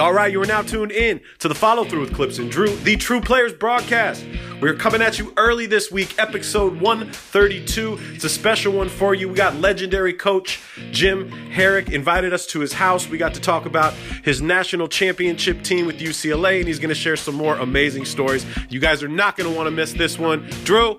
All right, you are now tuned in to the follow through with Clipps and Drew, the True Players broadcast. We're coming at you early this week, episode 132. It's a special one for you. We got legendary coach Jim Harrick invited us to his house. We got to talk about his national championship team with UCLA, and he's going to share some more amazing stories. You guys are not going to want to miss this one. Drew,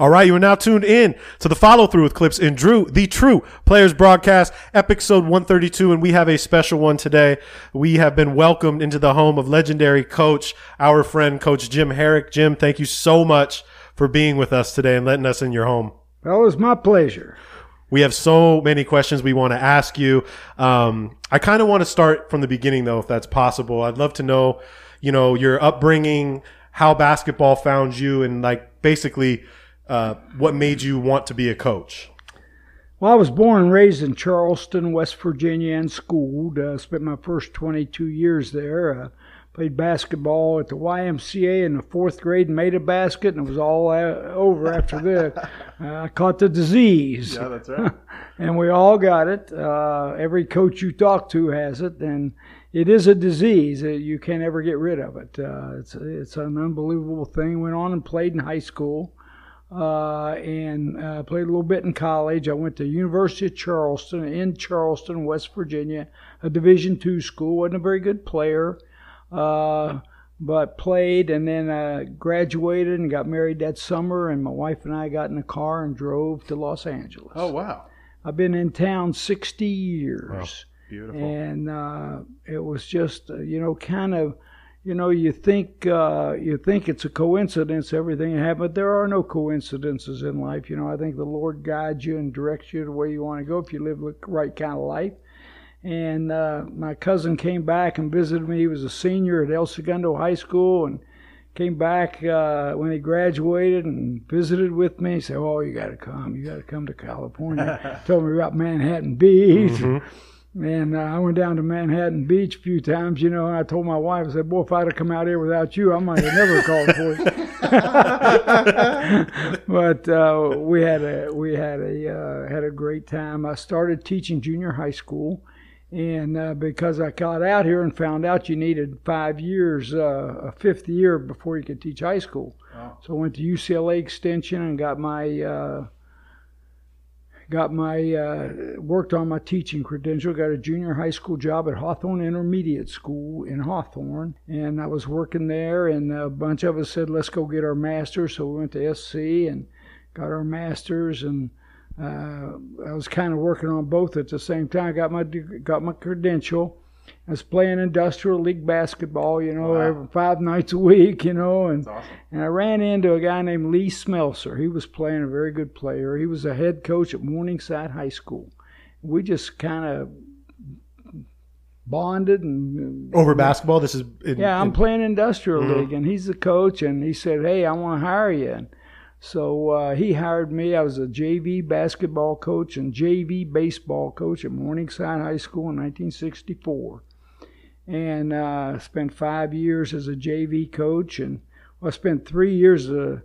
All right, you are now tuned in to the follow through with Clipps and Drew, the True Players Broadcast, episode 132, and we have a special one today. We have been welcomed into the home of legendary coach, our friend, Coach Jim Harrick. Jim, thank you so much for being with us today and letting us in your home. Well, it was my pleasure. We have so many questions we want to ask you. Um, I kind of want to start from the beginning, though, if that's possible. I'd love to know, you know, your upbringing, how basketball found you, and like basically uh, what made you want to be a coach. Well, I was born and raised in Charleston, West Virginia, and schooled. Uh, spent my first 22 years there. Uh, played basketball at the YMCA in the fourth grade and made a basket, and it was all uh, over after that. Uh, I caught the disease. Yeah, that's right. and we all got it. Uh, every coach you talk to has it, and it is a disease. You can't ever get rid of it. Uh, it's it's an unbelievable thing. Went on and played in high school, uh, and uh, played a little bit in college. I went to University of Charleston in Charleston, West Virginia, a Division two school. wasn't a very good player. Uh, but played and then uh, graduated and got married that summer. And my wife and I got in a car and drove to Los Angeles. Oh, wow. I've been in town 60 years. Wow. Beautiful. And uh, it was just, uh, you know, kind of, you know, you think uh, you think it's a coincidence everything happened, but there are no coincidences in life. You know, I think the Lord guides you and directs you the way you want to go if you live the right kind of life. And uh, my cousin came back and visited me. He was a senior at El Segundo High School and came back uh, when he graduated and visited with me. He said, "Oh, you got to come. You got to come to California." Told me about Manhattan Beach. And uh, I went down to Manhattan Beach a few times, you know, and I told my wife, I said, boy, if I'd have come out here without you, I might have never called for you. but uh, we had a we had a uh, had a great time. I started teaching junior high school, and uh, because I got out here and found out you needed five years, uh, a fifth year before you could teach high school, so I went to UCLA Extension and got my uh, got my uh, worked on my teaching credential. Got a junior high school job at Hawthorne Intermediate School in Hawthorne, and I was working there. And a bunch of us said, "Let's go get our masters." So we went to SC and got our masters and. Uh, I was kind of working on both at the same time. Got my got my credential. I was playing industrial league basketball, you know, Wow. every five nights a week, you know, and awesome. and I ran into a guy named Lee Smelser. He was playing a very good player. He was a head coach at Morningside High School. We just kind of bonded and Over basketball, this is. In, yeah, I'm in- playing industrial Mhm. league, and he's the coach, and he said, "Hey, I want to hire you." And So uh, he hired me. I was a JV basketball coach and JV baseball coach at Morningside High School in 1964, and uh, spent five years as a JV coach, and well, I spent three years as a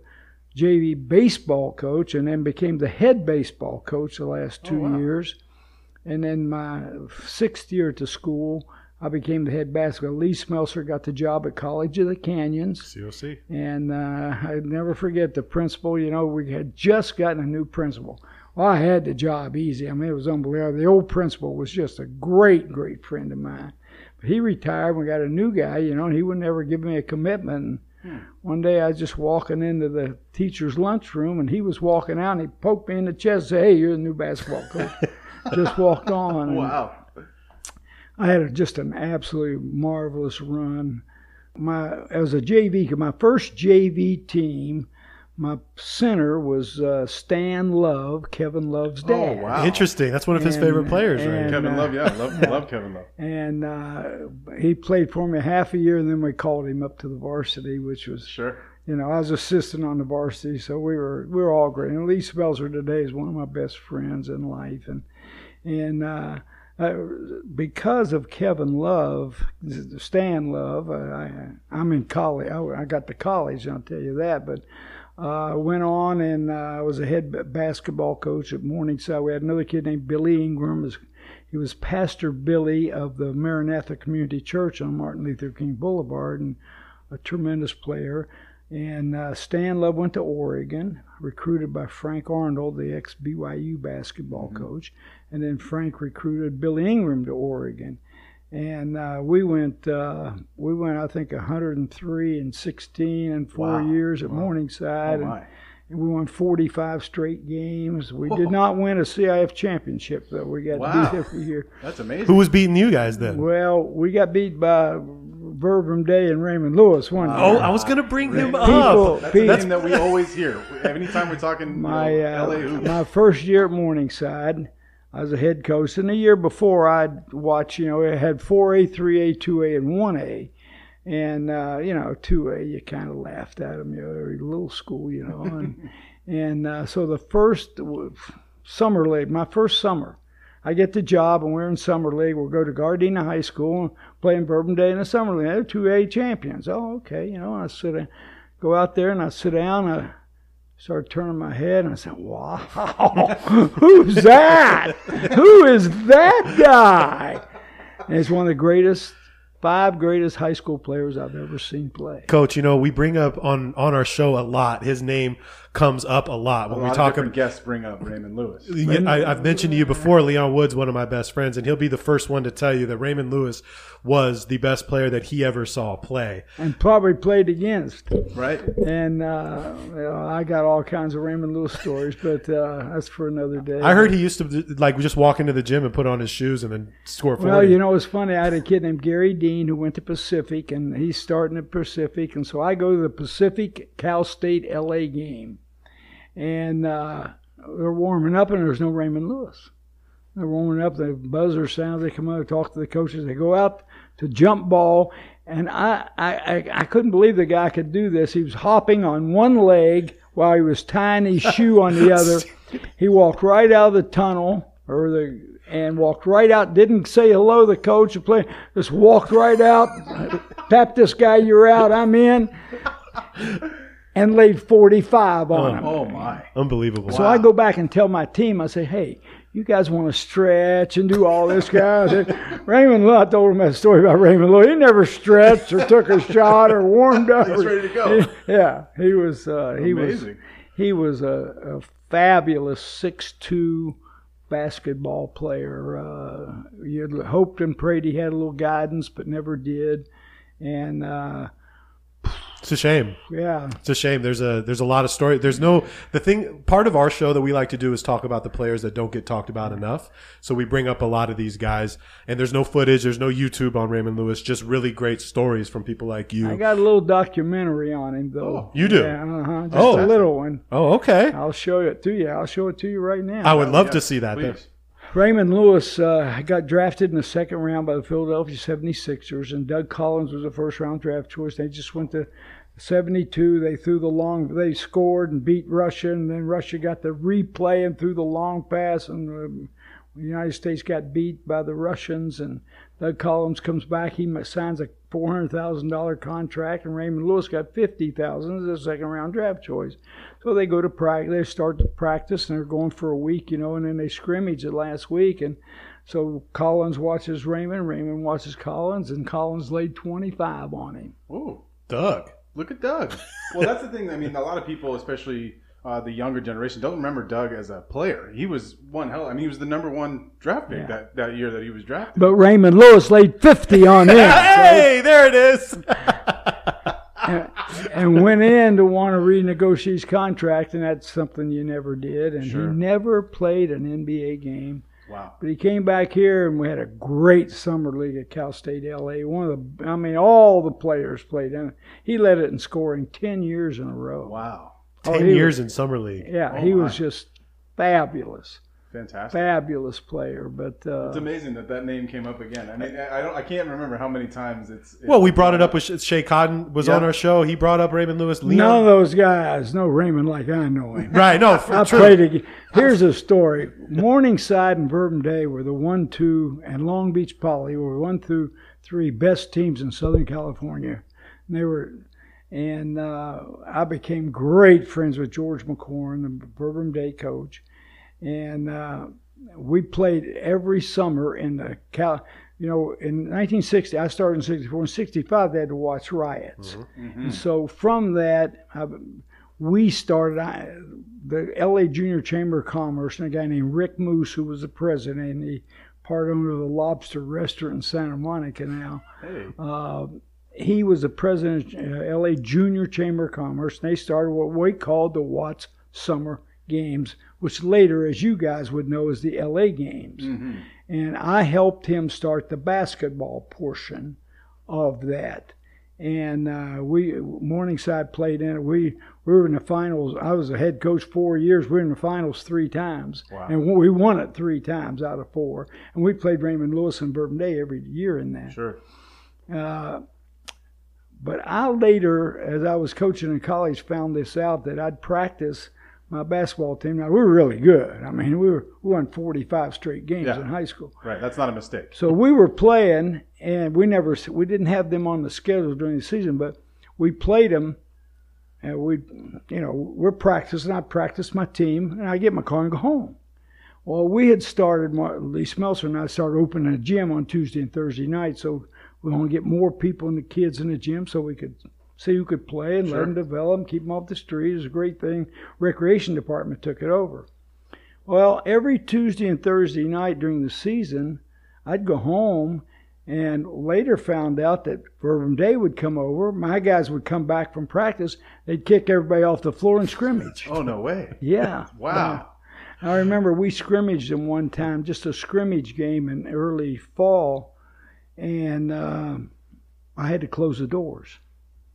JV baseball coach, and then became the head baseball coach the last two wow. years. And then my sixth year at the school, I became the head basketball. Lee Smelser got the job at College of the Canyons. COC. And uh, I'd never forget the principal. You know, we had just gotten a new principal. Well, I had the job easy. I mean, it was unbelievable. The old principal was just a great, great friend of mine. But he retired. We got a new guy, you know, and he would never give me a commitment. And One day I was just walking into the teacher's lunchroom, and he was walking out, and he poked me in the chest and said, Hey, you're the new basketball coach. just walked on. And Wow. I had a, just an absolutely marvelous run. My as a JV, my first JV team, my center was uh, Stan Love, Kevin Love's dad. Oh, wow. Interesting. That's one of his favorite players, right? Kevin uh, Love, yeah, love, love Kevin Love. And uh, he played for me half a year, and then we called him up to the varsity, which was Sure. you know, I was assistant on the varsity, so we were we were all great. And Lee Smelser today is one of my best friends in life, and and uh, uh, because of Kevin Love, Stan Love, uh, I, I'm in college. I, I got to college, I'll tell you that. But uh, went on and uh, I was a head basketball coach at Morningside. We had another kid named Billy Ingram. He was Pastor Billy of the Maranatha Community Church on Martin Luther King Boulevard, and a tremendous player. And uh, Stan Love went to Oregon, recruited by Frank Arnold, the ex BYU basketball coach. And then Frank recruited Billy Ingram to Oregon. And uh, we went, uh, we went, I think, 103 and 16 and four Wow. years at Oh, Morningside. and, and we won 45 straight games. We did not win a CIF championship, though. We got Wow. beat every year. That's amazing. Who was beating you guys then? Well, we got beat by Verbum Dei and Raymond Lewis one year. Oh, I was going to bring him People- up. That's Pete- a name that we always hear. Anytime we're talking you my know, LA uh, hoops. my first year at Morningside, I was a head coach, and the year before I'd watch. You know, it had four A, three A, two A, and one A. And uh, you know, two A, you kind of laughed at them. You know, they're a little school, you know. And and uh, so the first summer league, my first summer, I get the job, and we're in summer league. We'll go to Gardena High School and play Verbum Dei in the summer league. They're two A champions. Oh, okay, you know. I sit, down- go out there, and I sit down. And I, start turning my head and I said, Wow, who's that? Who is that guy? And he's one of the greatest, five greatest high school players I've ever seen play. Coach, you know, we bring up on on our show a lot. His name comes up a lot a when lot we talk different about guests bring up Raymond Lewis. Yeah, I, I've mentioned to you before, Leon Woods, one of my best friends, and he'll be the first one to tell you that Raymond Lewis was the best player that he ever saw play. And probably played against. Right? And uh, you know, I got all kinds of Raymond Lewis stories, but uh, that's for another day. I heard he used to like just walk into the gym and put on his shoes and then score forty. Well, you know, it's funny. I had a kid named Gary Dean who went to Pacific, and he's starting at Pacific, and so I go to the Pacific Cal State LA game, and uh, they're warming up, and there's no Raymond Lewis. They're warming up. The buzzer sounds. They come out, talk to the coaches. They go out to jump ball, and I, I, I, couldn't believe the guy could do this. He was hopping on one leg while he was tying his shoe on the other. He walked right out of the tunnel or the and walked right out. Didn't say hello to the coach or play. Just walked right out. tapped this guy. You're out. I'm in. And laid 45 on him. Oh my. Unbelievable. So I go back and tell my team, I say, hey, you guys want to stretch and do all this, guys. And Raymond Lewis, I told him that story about Raymond Lewis. He never stretched or took a shot or warmed up. He's ready to go. yeah, he was. Uh, he was. He was a, a fabulous six-two basketball player. Uh, you had hoped and prayed he had a little guidance, but never did. And uh, it's a shame. yeah, It's a shame. There's a there's a lot of story. There's no the thing. Part of our show that we like to do is talk about the players that don't get talked about enough. So we bring up a lot of these guys, and there's no footage. There's no YouTube on Raymond Lewis. Just really great stories from people like you. I got a little documentary on him though. You do? Yeah, uh-huh, just Oh. a little one. oh, okay. I'll show it to you. I'll show it to you right now. I would love Yeah, to see that. Please. Raymond Lewis uh, got drafted in the second round by the Philadelphia 76ers, and Doug Collins was a first round draft choice. They just went to 72, they threw the long, they scored and beat Russia, and then Russia got the replay and threw the long pass, and the United States got beat by the Russians. And Doug Collins comes back, he signs a $400,000 contract, and Raymond Lewis got 50000 as a second round draft choice. So they go to practice, they start to practice, and they're going for a week, you know, and then they scrimmage it last week. And so Collins watches Raymond, Raymond watches Collins, and Collins laid 25 on him. Oh, Doug. look at Doug. Well, that's the thing. I mean, a lot of people, especially uh, the younger generation, don't remember Doug as a player. He was one hell. I mean, he was the number one draft pick Yeah. that, that year that he was drafted. But Raymond Lewis laid 50 on him. Hey, there it is. and went in to want to renegotiate his contract, and that's something you never did. And Sure. he never played an NBA game. wow. But he came back here, and we had a great summer league at Cal State LA. One of the, I mean, all the players played in it. He led it in scoring 10 years in a row. Wow. Oh, Ten he years in summer league. Yeah, Oh, he was just fabulous, Fantastic. fabulous player. But uh, It's amazing that that name came up again. I mean, I don't, I can't remember how many times it's. it's Well, we brought it up with Shay Cotton was Yeah. on our show. He brought up Raymond Lewis. Leon. none of those guys know Raymond like I know him. Right, no, for, I true. played again. Here's a story. Morningside and Verbum Dei were the one, two, and Long Beach Poly were one through three best teams in Southern California. And they were, and uh, I became great friends with George McQuarn, the Verbum Dei coach, and uh, we played every summer in the Cal. You know, in 1960, I started in 64. In 65, they had to Watts riots. And so from that, I, we started I, the LA Junior Chamber of Commerce and a guy named Rick Moose, who was the president and the part owner of the Lobster Restaurant in Santa Monica now. Hey. Uh, he was the president of uh, LA Junior Chamber of Commerce, and they started what we called the Watts Summer Games, which later, as you guys would know, is the LA Games. And I helped him start the basketball portion of that. And uh, we Morningside played in it. We we were in the finals. I was a head coach four years. We were in the finals three times, Wow. and we won it three times out of four. And we played Raymond Lewis and Verbum Dei every year in that. Sure. Uh, but I later, as I was coaching in college, found this out that I'd practice my basketball team. Now we were really good. I mean, we were we won 45 straight games Yeah. in high school. Right. That's not a mistake. So we were playing, and we never we didn't have them on the schedule during the season, but we played them, and we, you know, we're practicing. I practice my team, and I get my car and go home. Well, we had started. Lee Smelser and I started opening a gym on Tuesday and Thursday night, so we want to get more people and the kids in the gym, so we could see who could play and let them develop, and keep them off the street. It was a great thing. Recreation department took it over. Well, every Tuesday and Thursday night during the season, I'd go home and later found out that Verbum Dei would come over. My guys would come back from practice. They'd kick everybody off the floor and scrimmage. Oh no way. Yeah. Wow. I remember we scrimmaged them one time, just a scrimmage game in early fall, and um I had to close the doors.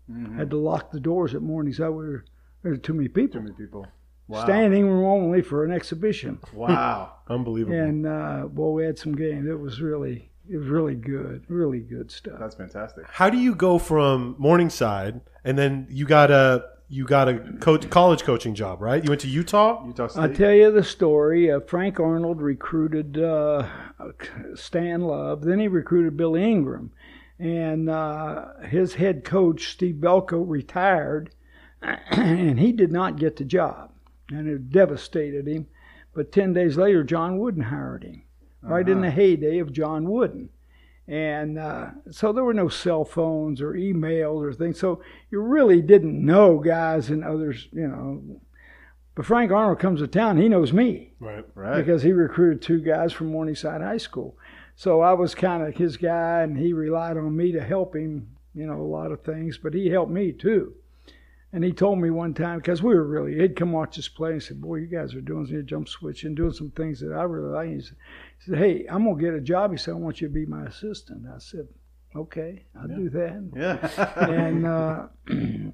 Mhm. I had to lock the doors at mornings. I were there were too many people. Too many people. Wow. Standing room only for an exhibition. Wow. Unbelievable. And uh, well, we had some games. It was really, it was really good, really good stuff. That's fantastic. How do you go from Morningside and then you got a you got a coach college coaching job, right? You went to Utah. Utah State. I'll tell you the story. Uh, Frank Arnold recruited uh, Stan Love. Then he recruited Billy Ingram. And uh, his head coach, Steve Belko, retired, and he did not get the job. And it devastated him. But 10 days later, John Wooden hired him, right in the heyday of John Wooden. And uh, so there were no cell phones or emails or things. So you really didn't know guys and others, you know. But Frank Arnold comes to town, he knows me Right. right. because he recruited two guys from Morningside High School. So I was kind of his guy, and he relied on me to help him, you know, a lot of things. But he helped me too. And he told me one time because we were really, he'd come watch us play and said, "Boy, you guys are doing some jump switching, doing some things that I really like." He said, he said, "Hey, I'm gonna get a job." He said, "I want you to be my assistant." I said, "Okay, I'll do that." yeah. and uh, in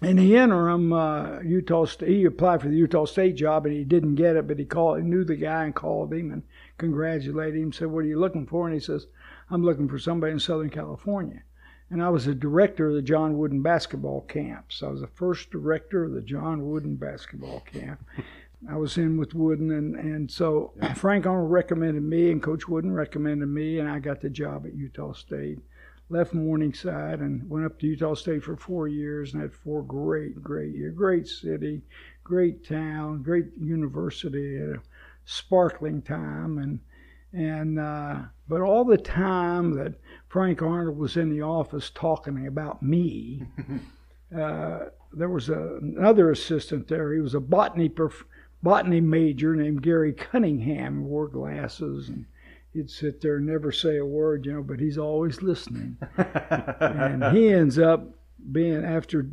the interim, uh, Utah State, he applied for the Utah State job and he didn't get it, but he called, he knew the guy and called him and congratulated him. Said, "What are you looking for?" And he says, "I'm looking for somebody in Southern California." And I was a director of the John Wooden basketball camps. I was the first director of the John Wooden basketball camp. I was in with Wooden, and, and so Frank Arnold recommended me, and Coach Wooden recommended me, and I got the job at Utah State. Left Morningside and went up to Utah State for four years, and had four great, great years. Great city, great town, great university, a sparkling time, and and uh, but all the time that Frank Arnold was in the office talking about me, uh, there was a, another assistant there. He was a botany prof- botany major named Gary Cunningham. Wore glasses and he'd sit there and never say a word, you know, but he's always listening. and he ends up being after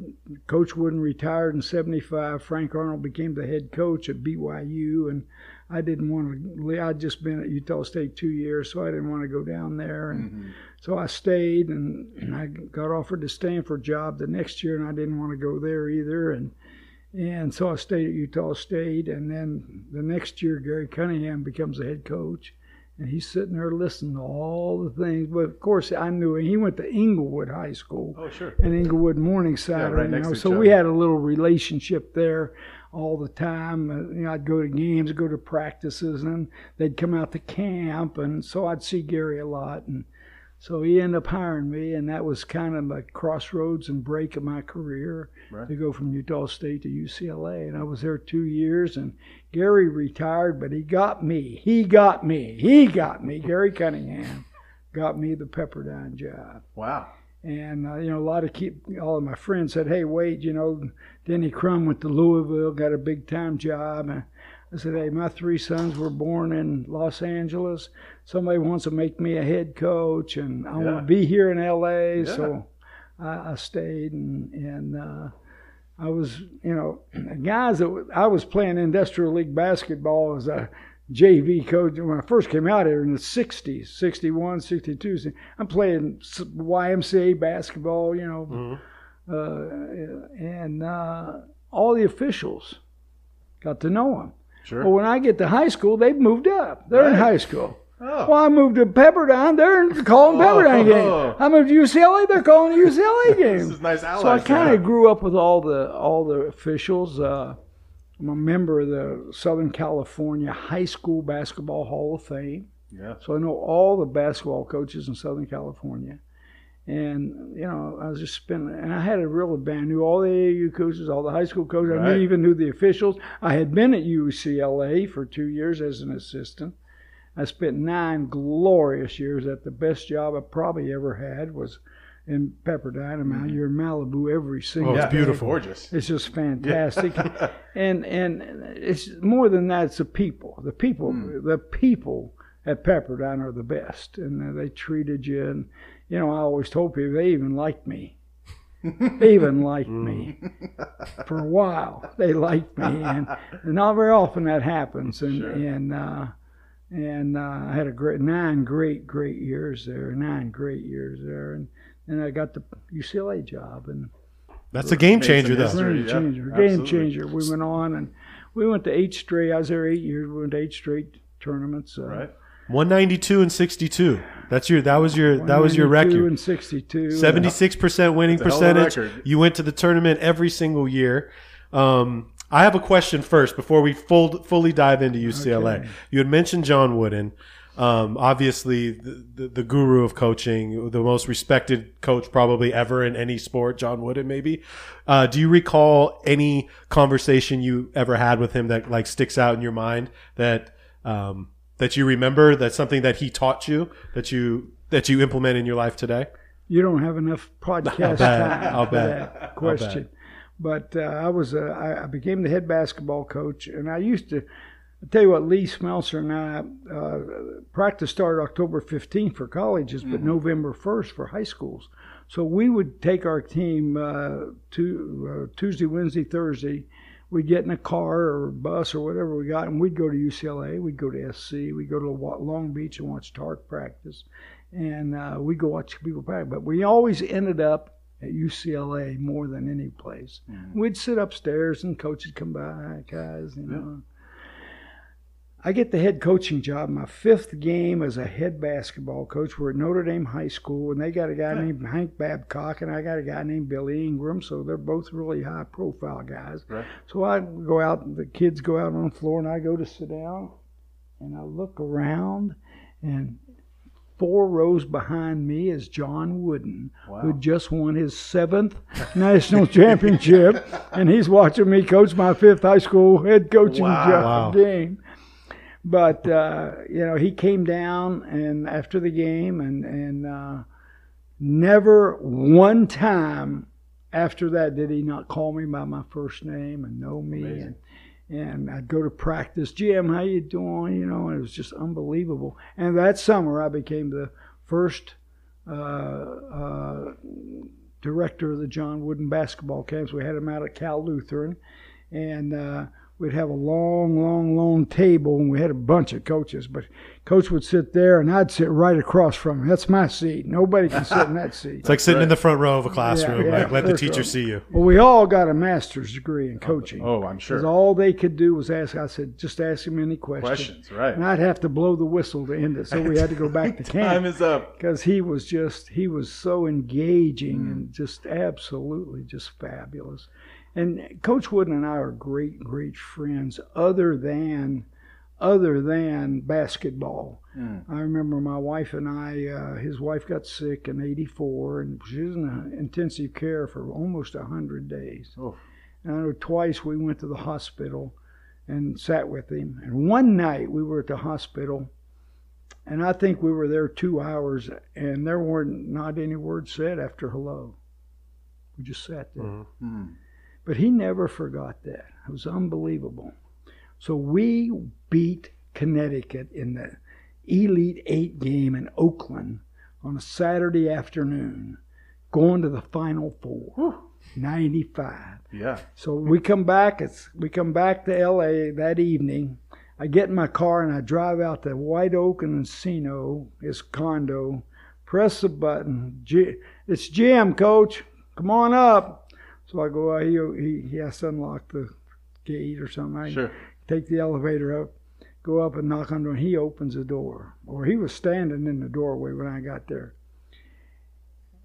Coach Wooden retired in '75. Frank Arnold became the head coach at BYU and I didn't want to. I'd just been at Utah State two years, so I didn't want to go down there, and mm-hmm. so I stayed. And, I got offered the Stanford job the next year, and I didn't want to go there either. And and so I stayed at Utah State, and then the next year, Gary Cunningham becomes the head coach, and he's sitting there listening to all the things. But of course, I knew him. He went to Inglewood High School. Oh, sure. And Inglewood Morningside, yeah, right you know. so we had a little relationship there all the time. Uh, you know, I'd go to games, go to practices, and they'd come out to camp, and so I'd see Gary a lot. And so he ended up hiring me, and that was kind of a crossroads and break of my career right. to go from Utah State to UCLA. And I was there two years, and Gary retired, but he got me. He got me. He got me. Gary Cunningham got me the Pepperdine job. Wow. And uh, you know, a lot of keep all of my friends said, "Hey, wait, you know, Denny Crum went to Louisville, got a big time job." And I said, "Hey, my three sons were born in Los Angeles. Somebody wants to make me a head coach, and I yeah. want to be here in L.A." Yeah. So I, I, stayed, and and uh, I was, you know, guys that I was playing industrial league basketball as a JV coach when I first came out here in the 60s, 61, 62. I'm playing YMCA basketball, you know, mm-hmm. uh, and uh, all the officials got to know him. Sure. But when I get to high school, they've moved up. They're right. in high school. Oh. Well, I moved to Pepperdine. They're calling Pepperdine oh. games. I moved to UCLA. They're calling UCLA games. this is nice So I kind of grew up with all the all the officials. Uh, I'm a member of the Southern California High School Basketball Hall of Fame. Yeah. So I know all the basketball coaches in Southern California. And, you know, I was just spending, and I had a real advantage. I knew all the AAU coaches, all the high school coaches. Right. I knew, even knew the officials. I had been at UCLA for two years as an assistant. I spent nine glorious years at the best job I probably ever had was – in Pepperdine. I mean, mm-hmm. you're in Malibu every single. Oh, it's day. beautiful, gorgeous. It's just fantastic, yeah. and and it's more than that. It's the people. The people. Mm. The people at Pepperdine are the best, and they treated you. And you know, I always told people they even liked me. they even liked me mm. for a while. They liked me, and, and not very often that happens. And sure. and uh, and uh, I had a great nine great great years there. Nine great years there, and and I got the UCLA job, and that's a game changer, though. Game changer, yeah, game changer. We went on, and we went to eight straight. I was there eight years. We went to eight straight tournaments. Uh, right. 192 and 62. That's your. That was your. That was your record. and 62. 76 percent winning percentage. You went to the tournament every single year. Um, I have a question first before we full, fully dive into UCLA. Okay. You had mentioned John Wooden. Um, obviously, the, the, the, guru of coaching, the most respected coach probably ever in any sport, John Wooden, maybe. Uh, do you recall any conversation you ever had with him that like sticks out in your mind that um, that you remember? That's something that he taught you that you that you implement in your life today. You don't have enough podcast time I'll for bet. that question. But uh, I was uh, I, I became the head basketball coach, and I used to I tell you what, Lee Smelser and I uh, practice started October 15th for colleges, but mm-hmm. November 1st for high schools. So we would take our team uh, to uh, Tuesday, Wednesday, Thursday. We'd get in a car or bus or whatever we got, and we'd go to UCLA. We'd go to SC. We'd go to Long Beach and watch Tark practice, and uh, we'd go watch people practice. But we always ended up at UCLA more than any place. Mm-hmm. We'd sit upstairs and coaches come by, guys, you know. Yeah I get the head coaching job. My fifth game as a head basketball coach. We're at Notre Dame High School, and they got a guy named Hank Babcock, and I got a guy named Billy Ingram. So they're both really high profile guys. Right. So I go out, the kids go out on the floor, and I go to sit down, and I look around, and four rows behind me is John Wooden, who just won his seventh national championship, and he's watching me coach my fifth high school head coaching Wow. job game. But uh, you know, he came down and after the game, and and uh, never one time after that did he not call me by my first name and know me and and I'd go to practice. Jim, how you doing? You know, and it was just unbelievable. And that summer, I became the first uh, uh, director of the John Wooden basketball camps. We had him out at Cal Lutheran, and uh, we'd have a long, long, long table, and we had a bunch of coaches. But coach would sit there, and I'd sit right across from him. That's my seat. Nobody can sit in that seat. It's like sitting in the front row of a classroom. yeah, like let the teacher row. see you. Well, we all got a master's degree in coaching. Oh, I'm Because sure. all they could do was ask. I said, just ask him any question. Questions, right? And I'd have to blow the whistle to end it. So we had to go back to Time is up. because he was just he was so engaging Mm. and just absolutely just fabulous. And Coach Wooden and I are great, great friends. Other than other than basketball. Mm. I remember my wife and I. Uh, his wife got sick in '84, and she was in intensive care for almost hundred days. Oh. And I know twice we went to the hospital and sat with him. And one night we were at the hospital, and I think we were there two hours, and there weren't not any words said after hello. We just sat there. Mm. But he never forgot that. It was unbelievable. So we beat Connecticut in the Elite Eight game in Oakland on a Saturday afternoon, going to the Final Four. 95. Yeah. So we come back. It's we come back to L.A. that evening. I get in my car and I drive out to White Oak and Encino, his condo. Press the button. It's Jim, Coach. Come on up. So I go. He, he he has to unlock the gate or something. I Sure. take the elevator up, go up and knock on the door. He opens the door, or he was standing in the doorway when I got there.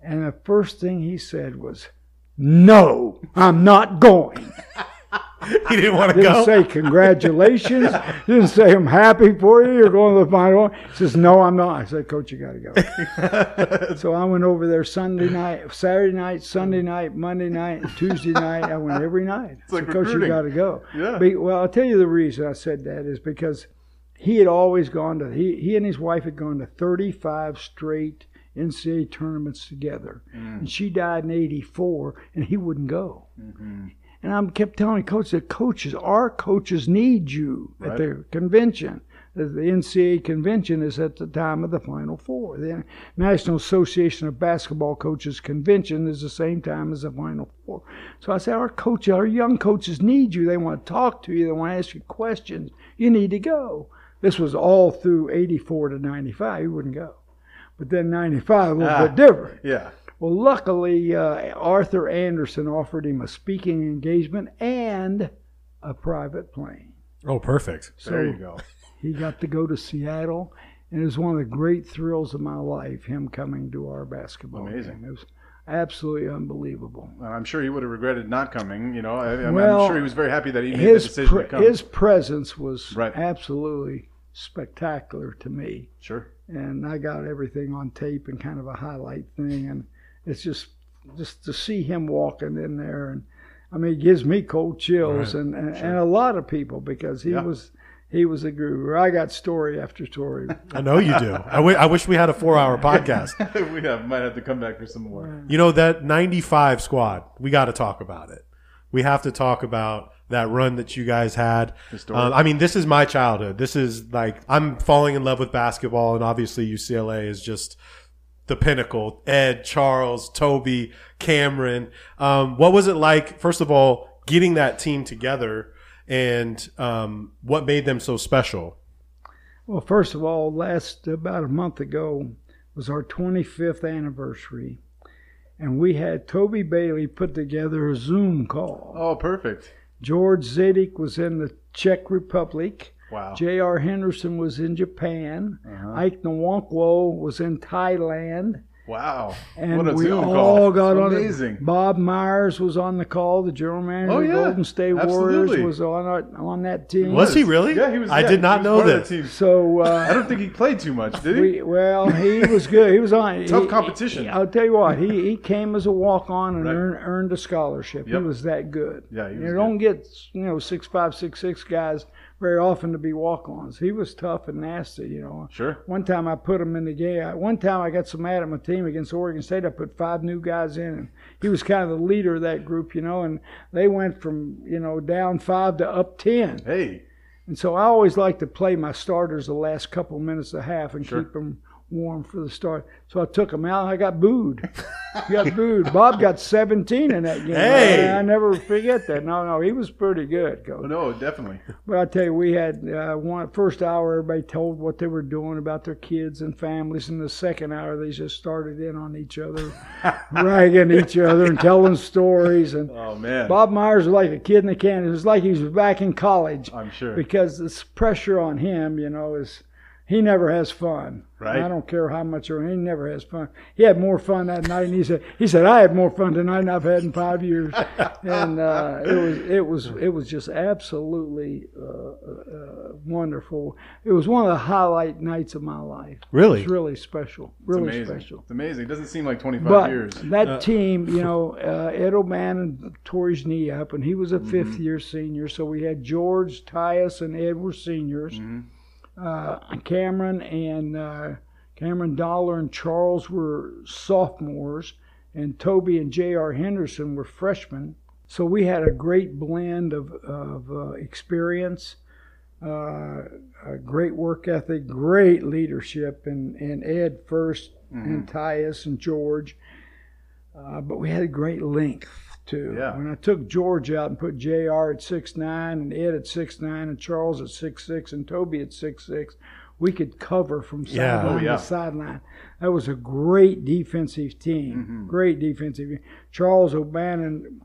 And the first thing he said was, "No, I'm not going." He didn't want to Didn't go. say congratulations. Didn't say I'm happy for you. You're going to the final. He says, "No, I'm not." I said, "Coach, you got to go." so I went over there Sunday night, Saturday night, Sunday night, Monday night, and Tuesday night. I went every night. It's like Coach, you got to go. Yeah. Be- well, I'll tell you the reason I said that is because he had always gone to he he and his wife had gone to 35 straight NCAA tournaments together, mm. and she died in '84, and he wouldn't go. Mm-hmm. And I kept telling coaches that coaches, our coaches need you at Right. the convention. The the NCAA convention is at the time of the Final Four. The National Association of Basketball Coaches convention is the same time as the Final Four. So I said, our coach, our young coaches need you. They want to talk to you. They want to ask you questions. You need to go. This was all through '84 to '95. You wouldn't go. But then '95 was a little Ah. bit different. Yeah. Well, luckily, uh, Arthur Andersen offered him a speaking engagement and a private plane. Oh, perfect. There you So go. he got to go to Seattle, and it was one of the great thrills of my life, him coming to our basketball Amazing. game. It was absolutely unbelievable. Well, I'm sure he would have regretted not coming. You know, I, I'm, Well, I'm sure he was very happy that he made the decision pre- to come. his presence was Right. absolutely spectacular to me. Sure. and I got everything on tape and kind of a highlight thing, and it's just just to see him walking in there, and I mean, it gives me cold chills, Right. and and, and a lot of people because he Yeah. was he was a guru. I got story after story. I know you do. I wish we had a four-hour podcast. we have, might have to come back for some more. You know that '95 squad. We got to talk about it. We have to talk about that run that you guys had. Historic. Um, I mean, this is my childhood. This is like I'm falling in love with basketball, and obviously UCLA is just the pinnacle. Ed, Charles, Toby, Cameron. Um, what was it like? First of all, getting that team together, and um, what made them so special? Well, first of all, last about a month ago was our 25th anniversary, and we had Toby Bailey put together a Zoom call. Oh, perfect. George Zidek was in the Czech Republic. Wow. J.R. Henderson was in Japan. Ike Nwankwo was in Thailand. Wow. And what a we Zoom all call. got It's on amazing. it. Bob Myers was on the call. The general manager Oh, of. Golden State Absolutely. Warriors was on our, on that team. Was he really? Yeah, he was. I yeah, did not know that. that team. So I uh, don't think he played too much, did he? we, well, he was good. He was on Tough he- competition. I'll tell you what. He he came as a walk on and Right. earned, earned a scholarship. Yep. He was that good. Yeah, he was you good. don't get you know six five six six guys very often to be walk ons. He was tough and nasty. You know. Sure. One time I put him in the game. One time I got so mad at my team against Oregon State, I put five new guys in, and he was kind of the leader of that group, you know. And they went from you know down five to up ten. Hey. And so I always like to play my starters the last couple minutes of a half and Sure. keep them warm for the start. So I took him out. and I got booed. got booed. Bob got 17 in that game. Hey! I, I never forget that. No, no, he was pretty good, coach. No, definitely. But I tell you, we had uh, one first hour. Everybody told what they were doing about their kids and families. And the second hour, they just started in on each other, ragging each other and telling stories. And Oh man. Bob Myers was like a kid in the can. It was like he was back in college I'm sure. because this pressure on him, you know, is he never has fun. Right. I don't care how much or he never has fun. He had more fun that night, and he said he said I had more fun tonight than I've had in five years, and uh, it was it was it was just absolutely uh, uh, wonderful. It was one of the highlight nights of my life. Really? was really special, it's really amazing. special. It's amazing. It doesn't seem like 25 But years. that team, you know, uh, Ed O'Bannon tore his knee up, and he was a fifth year senior. So we had George, Tyus, and Ed were seniors. Uh, Cameron and uh, Cameron Dollar and Charles were sophomores, and Toby and J.R. Henderson were freshmen. So we had a great blend of, of uh, experience, uh, a great work ethic, great leadership, and, and Ed 1st and Tyus and George. Uh, but we had a great length too. Yeah. When I took George out and put J.R. at six nine and Ed at six nine and Charles at six six and Toby at six six, we could cover from Yeah. sideline Oh, yeah. to sideline. That was a great defensive team. Mm-hmm. Great defensive. Charles O'Bannon,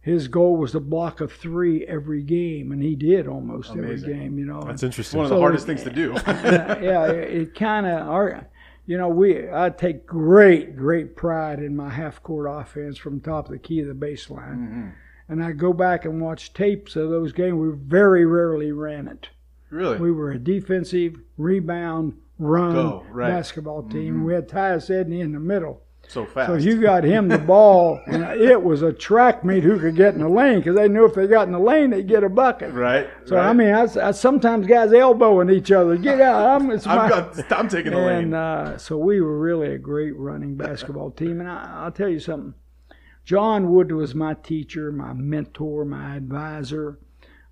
his goal was to block a three every game, and he did almost Amazing. every game. You know, That's It's interesting. one of the So- hardest things to do. yeah, yeah, it, it kind of our, you know, we I take great, great pride in my half court offense from top of the key to the baseline, Mm-hmm. and I go back and watch tapes of those games. We very rarely ran it. really? We were a defensive rebound run Go, right. Mm-hmm. basketball team. We had Tyus Edney in the middle. So fast. So you got him the ball, and it was a track meet who could get in the lane because they knew if they got in the lane, they'd get a bucket. right? So right. I mean, I, I sometimes guys elbowing each other. Get out! I'm, it's my, got, I'm taking the lane. and uh, so we were really a great running basketball team. And I, I'll tell you something. John Wood was my teacher, my mentor, my advisor.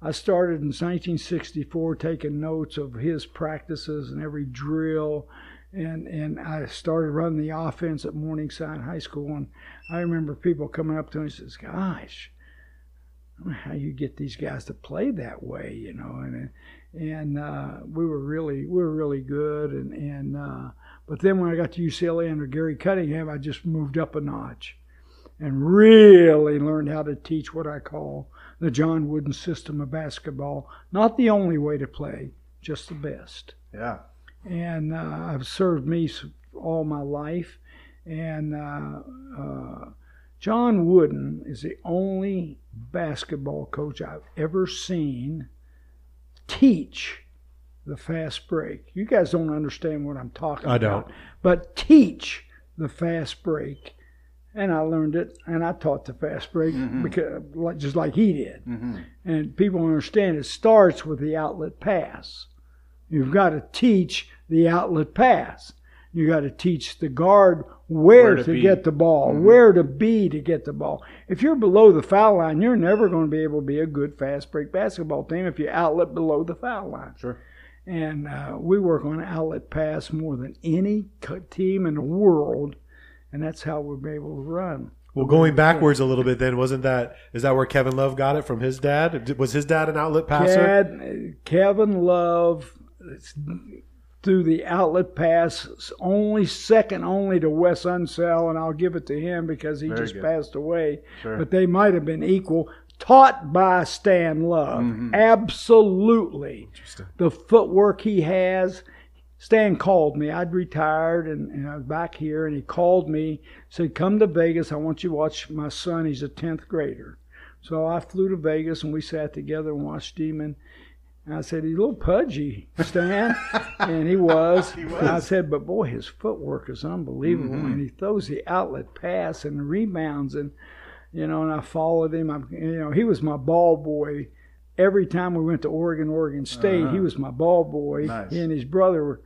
I started in 1964 taking notes of his practices and every drill. And, and I started running the offense at Morningside High School. And I remember people coming up to me and says, Gosh, how you get these guys to play that way, you know. And and uh, we were really we were really good. And and uh, but then when I got to UCLA under Gary Cunningham, I just moved up a notch and really learned how to teach what I call the John Wooden system of basketball. Not the only way to play, just the best yeah. And uh, I've served me all my life. And uh, uh, John Wooden is the only basketball coach I've ever seen teach the fast break. You guys don't understand what I'm talking I about. don't. But teach the fast break. And I learned it, and I taught the fast break because, just like he did. And people understand it starts with the outlet pass. You've got to teach the outlet pass. You got to teach the guard where, Where to, to get the ball, where to be to get the ball. If you're below the foul line, you're never going to be able to be a good fast break basketball team if you outlet below the foul line. Sure. And uh, we work on outlet pass more than any team in the world, and that's how we're able to run. Well, going backwards a little bit, then wasn't that is that where Kevin Love got it from his dad? Was his dad an outlet passer? Cad, Kevin Love through the outlet pass, only second only to Wes Unseld, and I'll give it to him because he Very just good. passed away. Sure. But they might have been equal. taught by Stan Love. Mm-hmm. Absolutely. The footwork he has. Stan called me. I'd retired and, and I was back here, and he called me, said, Come to Vegas. I want you to watch my son. He's a 10th grader. So I flew to Vegas and we sat together and watched him. And I said, He's a little pudgy, Stan. and he was. He was. I said, But boy, his footwork is unbelievable. And he throws the outlet pass and rebounds. And, you know, and I followed him. I, you know, he was my ball boy. Every time we went to Oregon, Oregon State, he was my ball boy. Nice. He and his brother,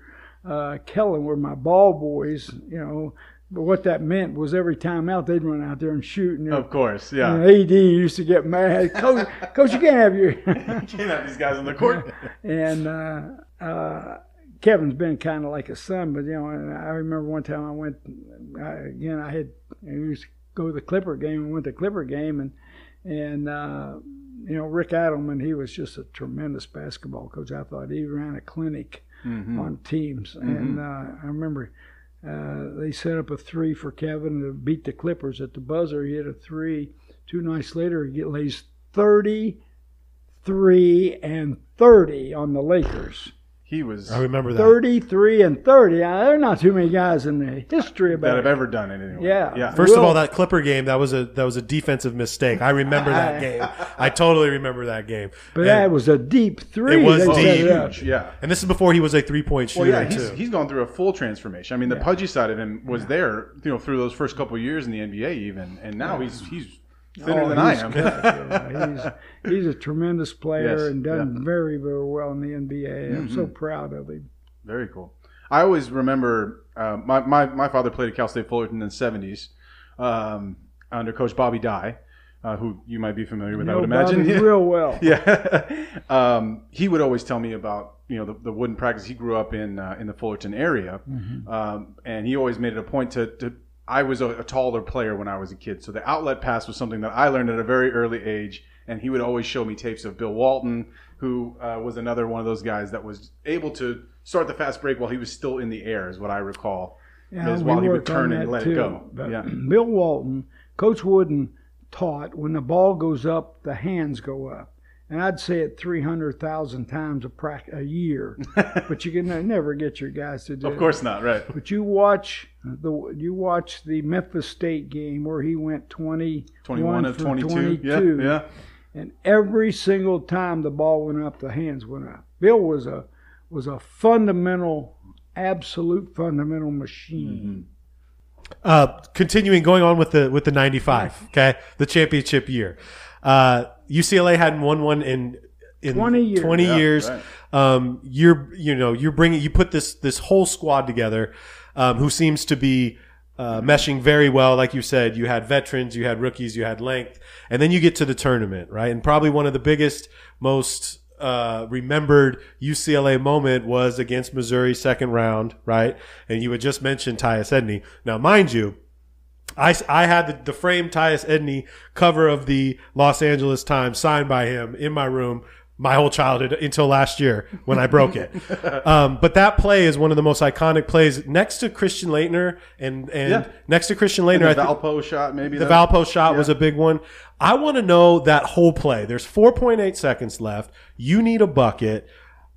uh, Kellen, were my ball boys. You know, but what that meant was every time out, they'd run out there and shoot. And, Of course, yeah. and AD used to get mad. Coach, Coach, you can't have your. you Can't have these guys on the court. and uh, uh, Kevin's been kind of like a son, but you know, I remember one time I went I, again. I had I used to go to the Clipper game. and went to the Clipper game, and and uh, you know Rick Adelman. He was just a tremendous basketball coach. I thought he ran a clinic on teams, and uh, I remember. Uh, they set up a three for Kevin to beat the Clippers at the buzzer. He hit a three. Two nights later, he lays 33 and 30 on the Lakers. He was I remember that. 33 and 30. Uh, there are not too many guys in the history that have it. ever done it anyway. Yeah. yeah. First of Will- all, that Clipper game that was a that was a defensive mistake. I remember that game. I totally remember that game. But And- that was a deep three. It was they set deep. it up. huge. Yeah. and this is before he was a three point Well, shooter yeah, he's, too. he's gone through a full transformation. I mean, the pudgy side of him was there, you know, through those first couple of years in the NBA, even, and now he's he's thinner Oh, than I am. Yeah, he's, he's a tremendous player Yes, and done yeah. Mm-hmm. very, very well in the NBA. I'm so proud of him. Very cool. I always remember uh, my, my my father played at Cal State Fullerton in the seventies um, under Coach Bobby Dye, uh, who you might be familiar with. I Know would imagine. Bobby real well. yeah. um, he would always tell me about you know the, the wooden practice. He grew up in uh, in the Fullerton area, um, and he always made it a point to. to I was a, a taller player when I was a kid, so the outlet pass was something that I learned at a very early age. And he would always show me tapes of Bill Walton, who uh, was another one of those guys that was able to start the fast break while he was still in the air, is what I recall. Yeah, is while he would turn and let too. it go. Yeah. Bill Walton, Coach Wooden taught when the ball goes up, the hands go up. And I'd say it 300,000 times a, prac- a year. but you can never get your guys to do Of it. course not, right? But you watch the you watch the Memphis State game where he went 20 21 of 22. 22. Yeah, yeah. And every single time the ball went up, the hands went up. Bill was a was a fundamental, absolute fundamental machine. uh, continuing going on with the with the 95 okay the championship year uh, ucla hadn't won one in in 20 years. 20 Yeah, years. right. um, you're you know you're bringing you put this this whole squad together um, who seems to be uh, meshing very well like you said you had veterans you had rookies you had length and then you get to the tournament right and probably one of the biggest most uh, remembered UCLA moment was against Missouri second round, right? And you had just mentioned Tyus Edney. Now, mind you, I, I had the, the framed Tyus Edney cover of the Los Angeles Times signed by him in my room my whole childhood until last year when I broke it. um, but that play is one of the most iconic plays next to Christian Laettner and, and Yeah. next to Christian Laettner. And the I think- Valpo shot, maybe the that- Valpo shot was a big one. I want to know that whole play. There's 4.8 seconds left. You need a bucket.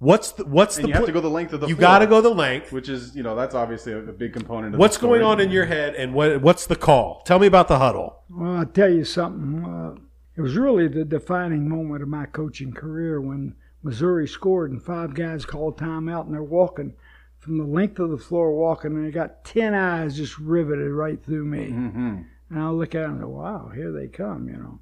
What's the, what's And the you have pl- to go the length of the You floor. got to go the length. which is you know that's obviously a, a big component. of What's the going on in your head and what what's the call? Tell me about the huddle. Well, I'll tell you something. Uh, it was really the defining moment of my coaching career when Missouri scored and five guys called timeout and they're walking from the length of the floor walking and they got 10 eyes just riveted right through me. Mm-hmm. And I look at them and go, wow, here they come, you know.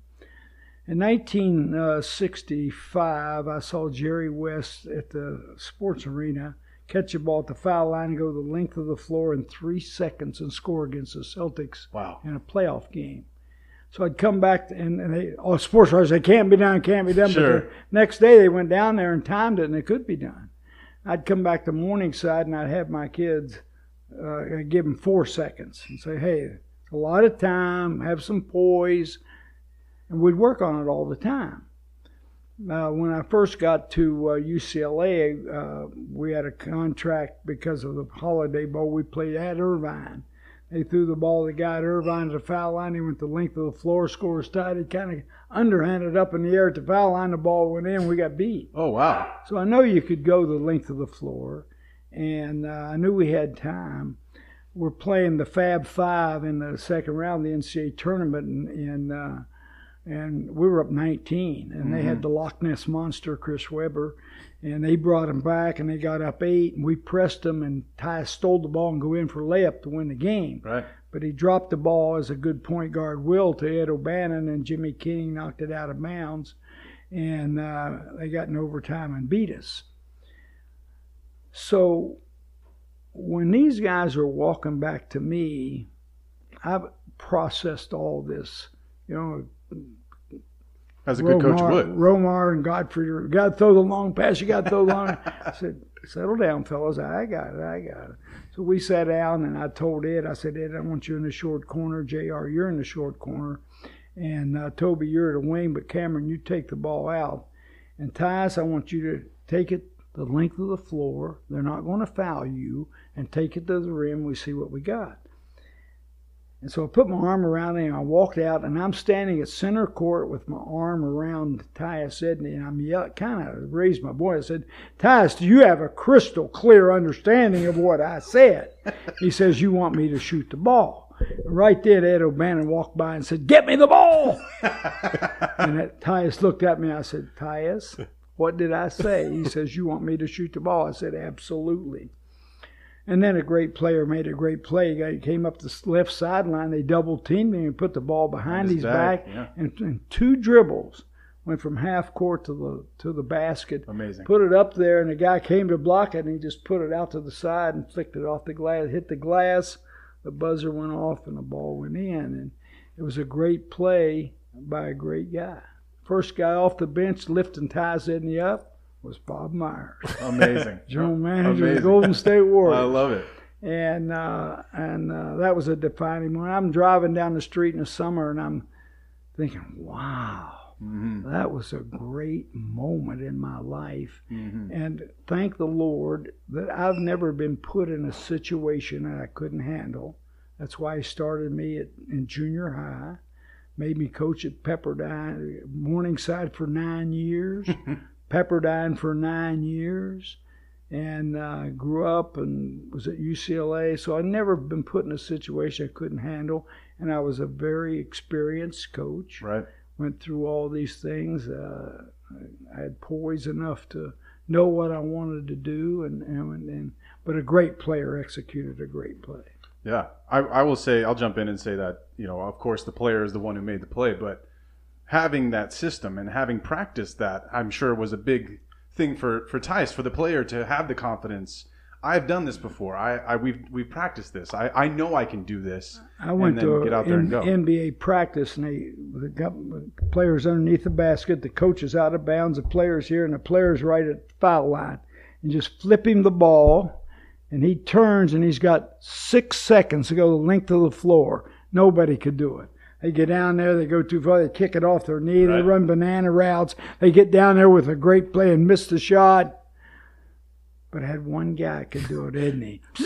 In 1965, I saw Jerry West at the sports arena catch a ball at the foul line and go the length of the floor in three seconds and score against the Celtics Wow. in a playoff game. So I'd come back and, and they, oh, sports writers, they can't be done, can't be done. Sure. But the next day they went down there and timed it and it could be done. I'd come back to Morningside and I'd have my kids uh, give them four seconds and say, hey, it's a lot of time, have some poise, and we'd work on it all the time. Uh, when I first got to uh, UCLA, uh, we had a contract because of the Holiday Bowl we played at Irvine. They threw the ball. The guy at Irvine to the foul line. He went the length of the floor. Score tied. He kind of underhanded up in the air at the foul line. The ball went in. We got beat. Oh wow. So I know you could go the length of the floor, and uh, I knew we had time. We're playing the Fab Five in the second round of the NCAA tournament, and and, uh, and we were up 19, and they had the Loch Ness monster, Chris Webber, and they brought him back, and they got up eight, and we pressed them, and Ty stole the ball and go in for layup to win the game Right. but he dropped the ball as a good point guard will to Ed O'Bannon, and Jimmy King knocked it out of bounds, and uh, they got in overtime and beat us. So when these guys are walking back to me, I've processed all this. You know, As a good coach Romar, would. Romar and Godfrey, you got to throw the long pass. You got to throw the long. I said, settle down, fellas. I got it. I got it. So we sat down, and I told Ed, I said, Ed, I want you in the short corner. Jr., you're in the short corner, and uh, Toby, you're at the wing. But Cameron, you take the ball out. And Tyus, I want you to take it the length of the floor. They're not going to foul you, and take it to the rim. We see what we got. And so I put my arm around him and I walked out and I'm standing at center court with my arm around Tyus Edney and I'm yelling, kind of raised my voice. I said, Tyus, do you have a crystal clear understanding of what I said? He says, you want me to shoot the ball. Right then, Ed O'Bannon walked by and said, get me the ball. and that Tyus looked at me. I said, Tyus, what did I say? He says, you want me to shoot the ball? I said, absolutely. And then a great player made a great play. He came up the left sideline. They double teamed him and put the ball behind his his back, back, yeah. and, and two dribbles went from half court to the to the basket. Amazing. Put it up there, and the guy came to block it, and he just put it out to the side and flicked it off the glass. Hit the glass. The buzzer went off, and the ball went in. And it was a great play by a great guy. First guy off the bench lifting Tyus in the up was Bob Myers, Amazing. general manager of the Golden State Warriors I love it. and uh, and uh, that was a defining moment. I'm driving down the street in the summer, and I'm thinking, "Wow, Mm-hmm. that was a great moment in my life." Mm-hmm. And thank the Lord that I've never been put in a situation that I couldn't handle. That's why He started me at, in junior high, made me coach at Pepperdine, Morningside for nine years, Pepperdine for nine years and uh, grew up and was at UCLA. So I'd never been put in a situation I couldn't handle, and I was a very experienced coach. Right. Went through all these things. Uh, I had poise enough to know what I wanted to do, and, and, and but a great player executed a great play. Yeah, I, I will say I'll jump in and say that you know of course the player is the one who made the play, but having that system and having practiced that, I'm sure was a big thing for for Tyus for the player to have the confidence. I've done this before. I, I we've we've practiced this. I, I know I can do this. I went and then to get out there and go. NBA practice, and they the got players underneath the basket. The coach is out of bounds. The players here, and the players right at the foul line, and just flip him the ball, and he turns, and he's got six seconds to go the length of the floor. Nobody could do it. They get down there, they go too far, they kick it off their knee, they run banana routes. They get down there with a great play and miss the shot. But I had one guy could do it, didn't he?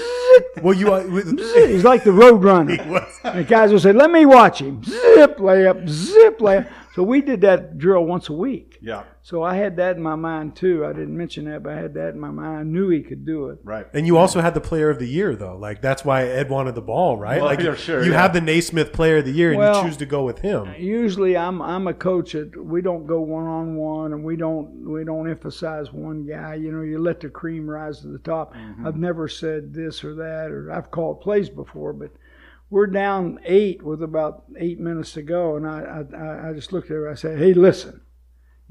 Well, you with- He's like the road runner. The guys will say, "Let me watch him." Zip layup, zip layup. So we did that drill once a week. Yeah, So I had that in my mind too. I didn't mention that, but I had that in my mind. I knew he could do it. right. and you also had the player of the year though. Like that's why Ed wanted the ball, right? Well, like yeah, sure, you yeah. have the Naismith player of the year, and Well- you choose to go with him. Usually, I'm I'm a coach that we don't go one on one, and we don't we don't emphasize one guy. You know, you let the cream rise to the top. Mm-hmm. I've never said this or that, or I've called plays before, but we're down eight with about eight minutes to go, and I I, I just looked at her. I said, "Hey, listen,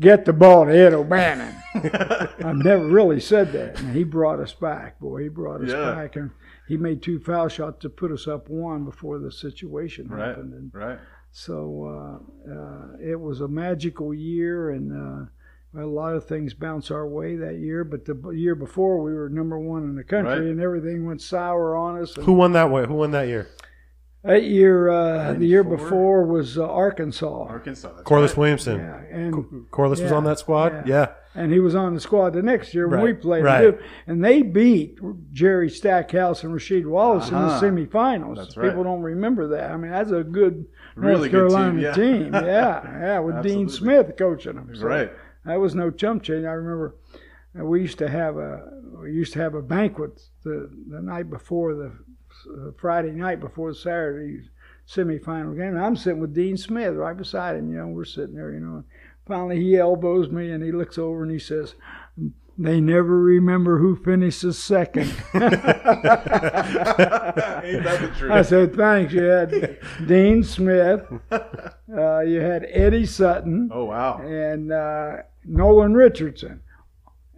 get the ball to Ed O'Bannon." I've never really said that, and he brought us back. Boy, he brought us Yeah. back, and he made two foul shots to put us up one before the situation Right. happened. And Right. so uh, uh, it was a magical year, and uh, a lot of things bounced our way that year. But the year before, we were number one in the country, Right. and everything went sour on us. And, Who won that way? Who won that year? That year, uh, the year before was uh, Arkansas. Arkansas. That's Corliss right. Williamson. Yeah, and Corliss was on that squad. yeah. Yeah. and he was on the squad the next year when we played right. too. And they beat Jerry Stackhouse and Rasheed Wallace in the Uh-huh. semifinals. That's right. People don't remember that. I mean, that's a good Really North good team, Carolina yeah. team. Yeah, yeah, with Dean Smith coaching them. So Right. That was no chump change. I remember uh, we used to have a we used to have a banquet the the night before the Friday night before the Saturday semifinal game. And I'm sitting with Dean Smith right beside him. You know, we're sitting there. You know, And finally he elbows me and he looks over and he says. They never remember who finishes second. Ain't that the truth? I said, thanks. You had Dean Smith, uh, you had Eddie Sutton, oh wow. and uh, Nolan Richardson.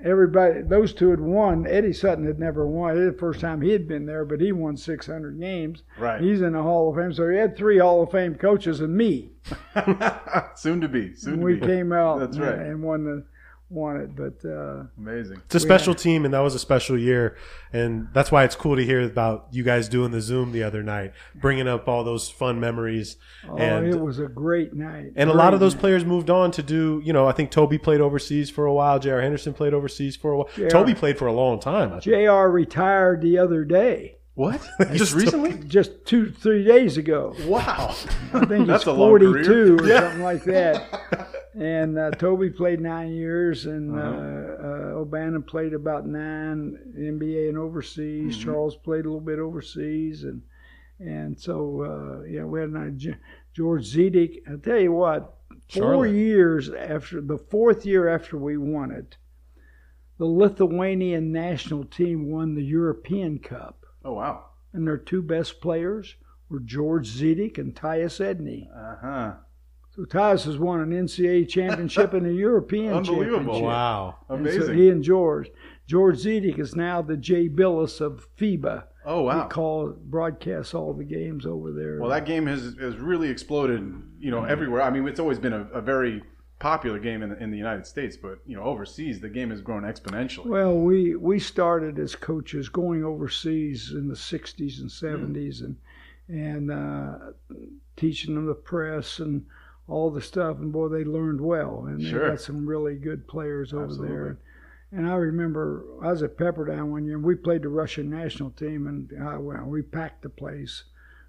Everybody, those two had won. Eddie Sutton had never won. It was the first time he had been there, but he won 600 games. Right. He's in the Hall of Fame. So he had three Hall of Fame coaches and me. soon to be. Soon And to we be. came out That's right. and won the won it. But uh, Amazing. It's a special team, and that was a special year, and that's why it's cool to hear about you guys doing the Zoom the other night, bringing up all those fun memories. oh, and it was a great night. and a lot Great of those night. players moved on to do. You know, I think Toby played overseas for a while. J.R. Henderson played overseas for a while. J.R. Toby played for a long time. I think. Jr. retired the other day, What? Just recently? just two three days ago. Wow. I think he's 42 or. Yeah. something like that. And uh, Toby played nine years, and uh Uh-huh. uh, O'Bannon played about nine NBA and overseas. Mm-hmm. Charles played a little bit overseas, and and so uh, yeah, we had G- George Zidek. I tell you what, four Charlotte. years after the fourth year after we won it, the Lithuanian national team won the European Cup, Oh wow. and their two best players were George Zidek and Tyus Edney. Uh huh. So Tyus has won an NCAA championship and a European Unbelievable. championship. Wow. And so Amazing. he and George. George Zidek is now the Jay Bilas of FIBA. oh wow. He call broadcasts all the games over there. Well, that game has has really exploded. You know, everywhere. I mean, it's always been a, a very popular game in the, in the United States, but you know, overseas the game has grown exponentially. Well, we we started as coaches going overseas in the '60s and Hmm. '70s, and and uh, teaching them the press and all the stuff. And boy, they learned well, and Sure. they got some really good players over Absolutely. there. And I remember I was at Pepperdine one year, and we played the Russian national team, and I, well, we packed the place.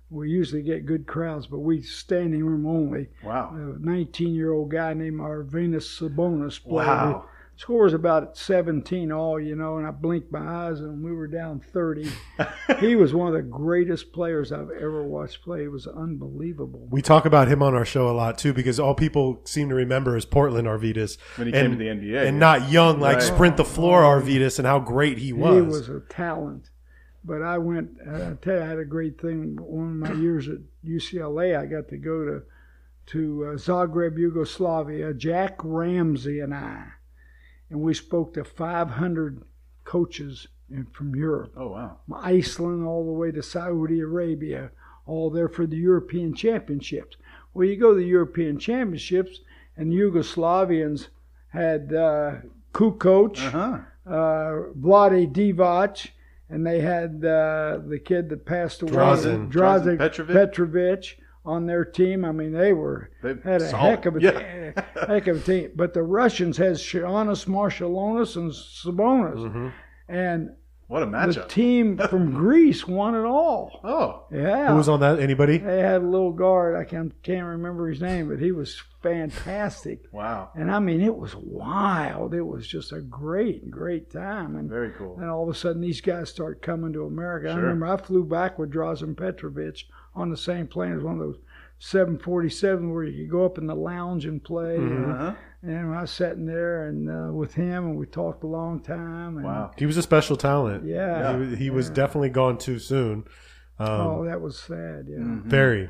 We usually get good crowds, but we standing room only. Wow. A 19-year-old guy named Arvydas Sabonis played. Wow. Scores about 17 all, you know, and I blinked my eyes and we were down 30. he was one of the greatest players I've ever watched play. It was unbelievable. We talk about him on our show a lot too, because all people seem to remember is Portland Arvydas When he and, came to the NBA, and not young like Right. sprint the floor Arvydas and how great he was. He was a talent. But I went, uh, I tell you, I had a great thing. One of my years at UCLA, I got to go to, to uh, Zagreb, Yugoslavia, Jack Ramsay and I. And we spoke to 500 coaches in- from Europe. Oh wow. from Iceland all the way to Saudi Arabia, all there for the European Championships. Well, you go to the European Championships, and Yugoslavians had uh, Kukoc, Uh huh. uh, Vlade Divac, and they had uh, the kid that passed away, Drazen. Drazen Drazen Petrovic. Petrovic, on their team. I mean, they were They had a heck of a Yeah. heck of a team. But the Russians had Shianis, Marciulionis, and Sabonis, Mm-hmm. and What a matchup! the matchup. team from Greece won it all. oh. Yeah. Who was on that? Anybody? They had a little guard. I can't, can't remember his name, but he was fantastic. Wow. And I mean, it was wild. It was just a great, great time. And Very cool. And all of a sudden, these guys start coming to America. Sure. I remember I flew back with Drazen Petrovic on the same plane as one of those 747 where you could go up in the lounge and play. And, Uh-huh. And I was sitting there and uh, with him, and we talked a long time. And, Wow. He was a special talent. Yeah. He, was- he was definitely gone too soon. Um, Oh, that was sad. Yeah. Mm-hmm. Very.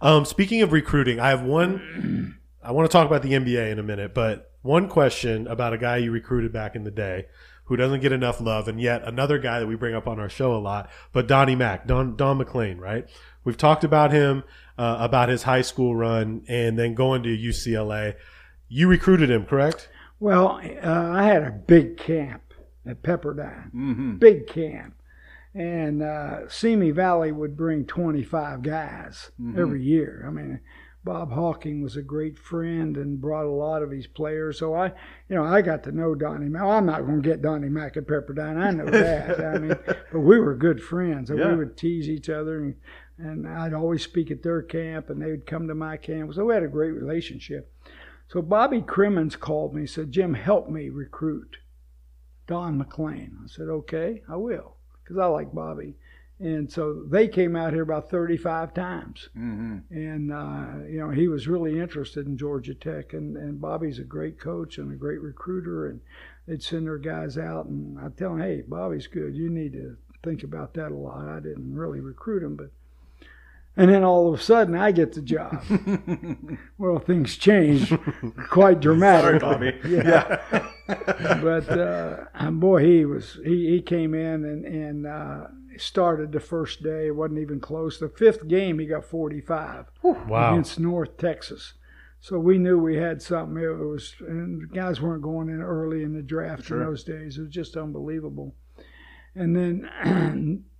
Um, speaking of recruiting, I have one. I want to talk about the NBA in a minute, but one question about a guy you recruited back in the day who doesn't get enough love, and yet another guy that we bring up on our show a lot, but Donnie Mack, Don Don MacLean, right? We've talked about him, uh, about his high school run, and then going to UCLA. You recruited him, correct? Well, uh, I had a big camp at Pepperdine, Mm-hmm. big camp, and uh, Simi Valley would bring 25 guys every year. I mean, Bob Hawking was a great friend and brought a lot of his players. So I, you know, I got to know Donnie Mack. I'm not going to get Donnie Mack at Pepperdine. I know that. I mean, but we were good friends. And Yeah. We would tease each other, and, and I'd always speak at their camp, and they would come to my camp. So we had a great relationship. So Bobby Cremins called me. Said, "Jim, help me recruit Don MacLean." I said, "Okay, I will," because I like Bobby. And so they came out here about 35 times hmm and uh, you know he was really interested in Georgia Tech, and, and Bobby's a great coach and a great recruiter, and they'd send their guys out, and I'd tell them, hey, Bobby's good, you need to think about that a lot. I didn't really recruit him, but and then all of a sudden I get the job. well, things change quite Sorry, dramatically. Bobby. Yeah. yeah. but uh, boy, he was he, he came in and and uh, started the first day. It wasn't even close. The fifth game, he got 45 Wow. against North Texas. So we knew we had something. It was, and the guys weren't going in early in the draft Sure. in those days. It was just unbelievable. And then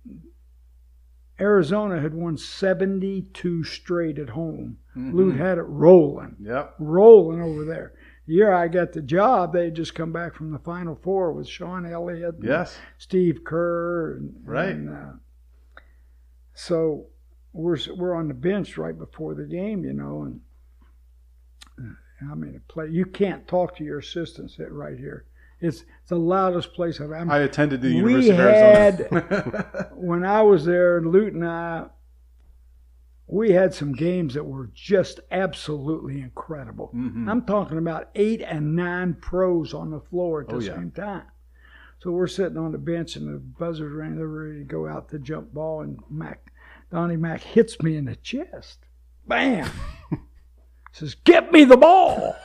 Arizona had won 72 straight at home. Mm-hmm. Lute had it rolling, Yep. rolling over there. The year I got the job, they had just come back from the Final Four with Sean Elliott, and Yes. Steve Kerr, and, Right. and, uh, so we're we're on the bench right before the game, you know, and uh, I mean, play you can't talk to your assistants right here. It's, it's the loudest place I've. I'm, I attended the University of Arizona. when I was there, and Lute and I, we had some games that were just absolutely incredible. Mhm. I'm talking about eight and nine pros on the floor at the Oh, yeah. same time. So we're sitting on the bench and the buzzers rang. They're ready to go out to jump ball, and Mac, Donnie Mac hits me in the chest. Bam! says, "Get me the ball."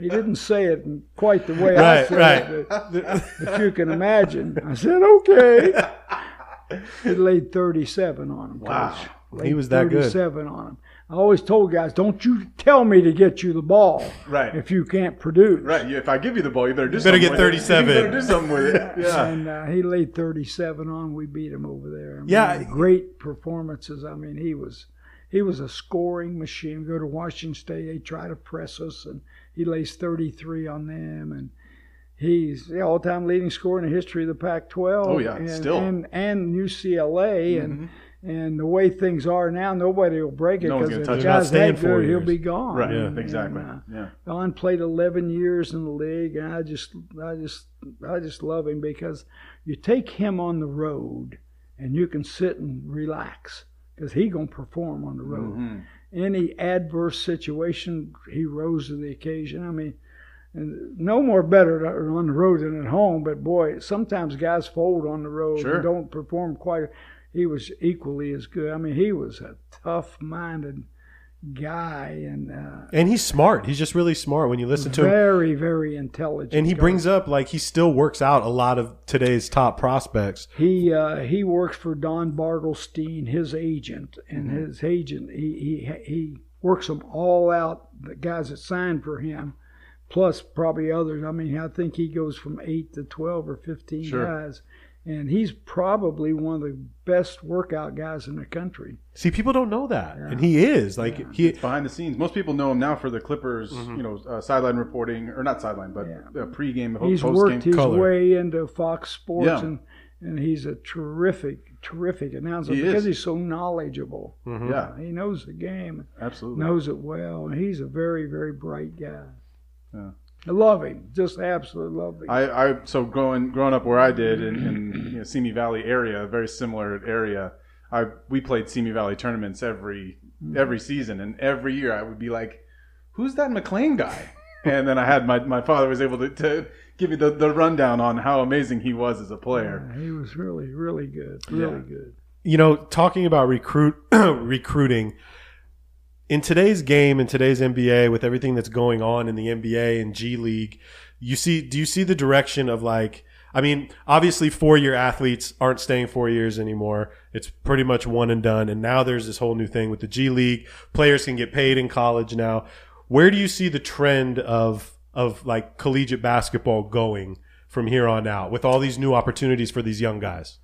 He didn't say it in quite the way I Right, said right. it, but if you can imagine. I said, "Okay." He laid 37 on him. Wow. Coach. He was that good. 37 on him. I always told guys, "Don't you tell me to get you the ball Right. if you can't produce." Right. If I give you the ball, you better do better something. get with it. 37. You better do something with it. Yeah. And uh, he laid 37 on. We beat him over there. I mean, Yeah. great performances. I mean, he was he was a scoring machine. Go to Washington State, they try to press us, and he lays 33 on them. And he's the all-time leading scorer in the history of the Pac-12. Oh, yeah, and, still. and and UCLA and. Mhm. And the way things are now, nobody will break it because gonna if the guy's staying that four good, he'll be gone. Right. Yeah. And, Exactly. uh, yeah. Don played 11 years in the league, and I just, I just, I just love him because you take him on the road, and you can sit and relax because he gonna perform on the road. Mhm. Any adverse situation, he rose to the occasion. I mean, and no more better on the road than at home. But boy, sometimes guys fold on the road Sure. and don't perform quite. He was equally as good. I mean, he was a tough-minded guy and uh, And he's smart. He's just really smart when you listen to him. very, very intelligent. And he guy. brings up like he still works out a lot of today's top prospects. He uh, he works for Don Bartelstein, his agent, and Mm-hmm. his agent he he he works them all out. The guys that signed for him, plus probably others. I mean, I think he goes from eight to twelve or fifteen Sure. guys, and he's probably one of the best workout guys in the country. See, people don't know that, and he is like he. Behind the scenes, most people know him now for the Clippers. Mm-hmm. You know, uh, sideline reporting or not sideline, but Yeah. uh, pregame, He's post worked game. his color. way into Fox Sports, Yeah. and and he's a terrific, terrific announcer He because is. he's so knowledgeable. Yeah, He knows the game. absolutely. knows it well, and he's a very, very bright guy. Yeah. I love him, just absolutely love him. I, I so growing growing up where I did in, in you know, Simi Valley area, a very similar area. I we played Simi Valley tournaments every hmm. every season, and every year I would be like, "Who's that MacLean guy?" And then I had my, my father was able to, to give me the, the rundown on how amazing he was as a player. he was really, really good, really Yeah. good. you know, talking about recruit recruiting in today's game, in today's NBA, with everything that's going on in the NBA and G League, you see, do you see the direction of like, I mean, obviously four year athletes aren't staying four years anymore. It's pretty much one and done. And now there's this whole new thing with the G League. Players can get paid in college now. Where do you see the trend of, of like collegiate basketball going from here on out with all these new opportunities for these young guys?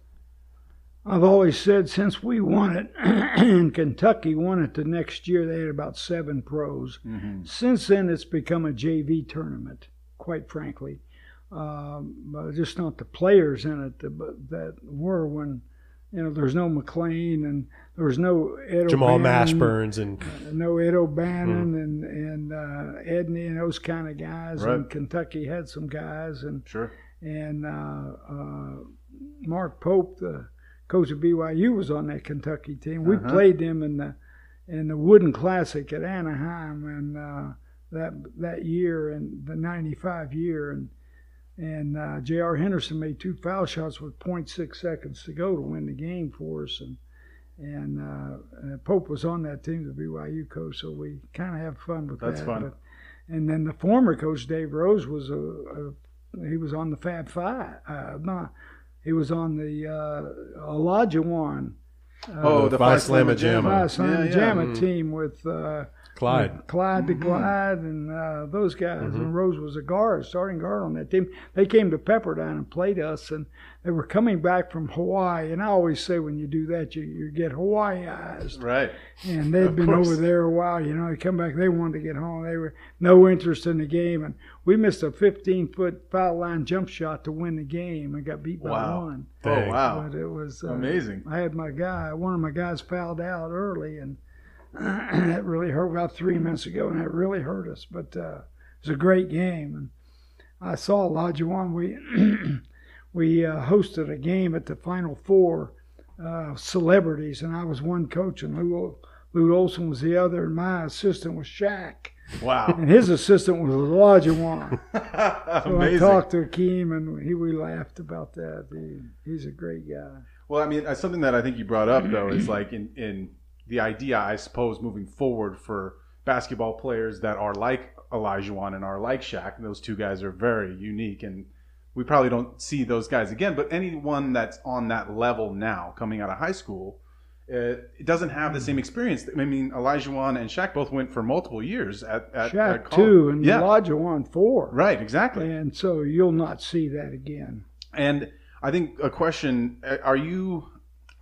I've always said since we won it, and Kentucky won it the next year, they had about seven pros. Since then, it's become a JV tournament, quite frankly. Um, but just not the players in it that, that were when, you know, there's no MacLean and there was no Ed Jamal O'Bannon, Mashburns and no Ed O'Bannon and and uh, Edney and those kind of guys. And Kentucky had some guys and Sure. and uh, uh, Mark Pope, the coach of BYU, was on that Kentucky team. We Uh-huh. played them in the in the Wooden Classic at Anaheim and uh, that that year in the '95 year, and and uh, J.R. Henderson made two foul shots with 0.6 seconds to go to win the game for us, and and uh, uh, Pope was on that team, the BYU coach, so we kind of have fun with That's that. fun. But, and then the former coach Dave Rose was a, a he was on the Fab Five. Uh, no, he was on the uh, Olajuwon. oh, the Phi Phi Slamma Slamma Jamma. Phi Yeah, Slamma yeah. Jamma team with uh, Clyde. with Clyde to Clyde and uh, those guys. And Rose was a guard, starting guard on that team. They came to Pepperdine and played us, and they were coming back from Hawaii. And I always say when you do that, you, you get Hawaiiized. Right. And they'd Of been course. over there a while, you know. They come back, they wanted to get home. They were no interest in the game, and we missed a 15 foot foul line jump shot to win the game and got beat by Wow. one. Dang. Oh wow. But it was uh, Amazing. I had my guy, one of my guys fouled out early, and that really hurt about three minutes ago, and that really hurt us. But uh, it was a great game, and I saw Olajuwon. We we uh, hosted a game at the Final Four, uh, celebrities, and I was one coach, and Lou, Lou Olson was the other, and my assistant was Shaq, Wow. and his assistant was Olajuwon. So I talked to Akeem, and he, we laughed about that. He, he's a great guy. Well, I mean, uh, something that I think you brought up though is like in in the idea, I suppose, moving forward for basketball players that are like Olajuwon and are like Shaq. And those two guys are very unique, and we probably don't see those guys again. But anyone that's on that level now, coming out of high school, uh, it doesn't have the same experience. I mean, Olajuwon and Shaq both went for multiple years at, at Shaq at two and yeah, Olajuwon four. right, exactly. And so you'll not see that again. And I think a question: uh, Are you?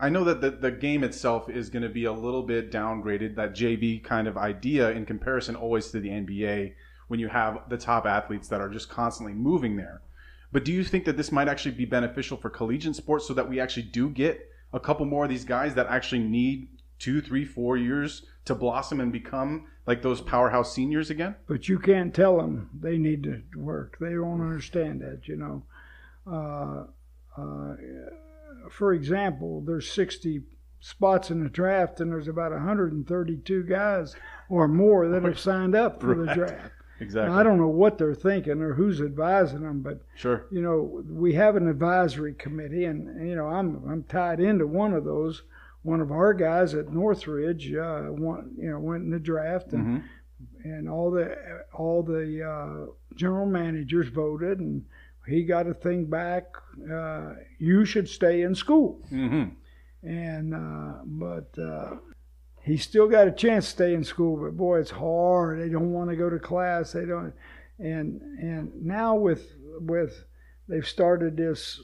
I know that the, the game itself is going to be a little bit downgraded. That JV kind of idea in comparison always to the NBA, when you have the top athletes that are just constantly moving there. But do you think that this might actually be beneficial for collegiate sports, so that we actually do get a couple more of these guys that actually need two, three, four years to blossom and become like those powerhouse seniors again? But you can't tell them they need to work. They don't understand that, you know. Uh, uh, for example, there's 60 spots in the draft, and there's about 132 guys or more that have signed up for the draft. Exactly. Now, I don't know what they're thinking or who's advising them, but Sure. you know, we have an advisory committee, and you know, I'm I'm tied into one of those. One of our guys at Northridge, uh, won, you know, went in the draft, and Mhm. and all the all the uh, general managers voted, and he got a thing back. Uh, you should stay in school, hmm and uh, but uh, he still got a chance to stay in school. But boy, it's hard. They don't want to go to class. They don't. And and now with with they've started this.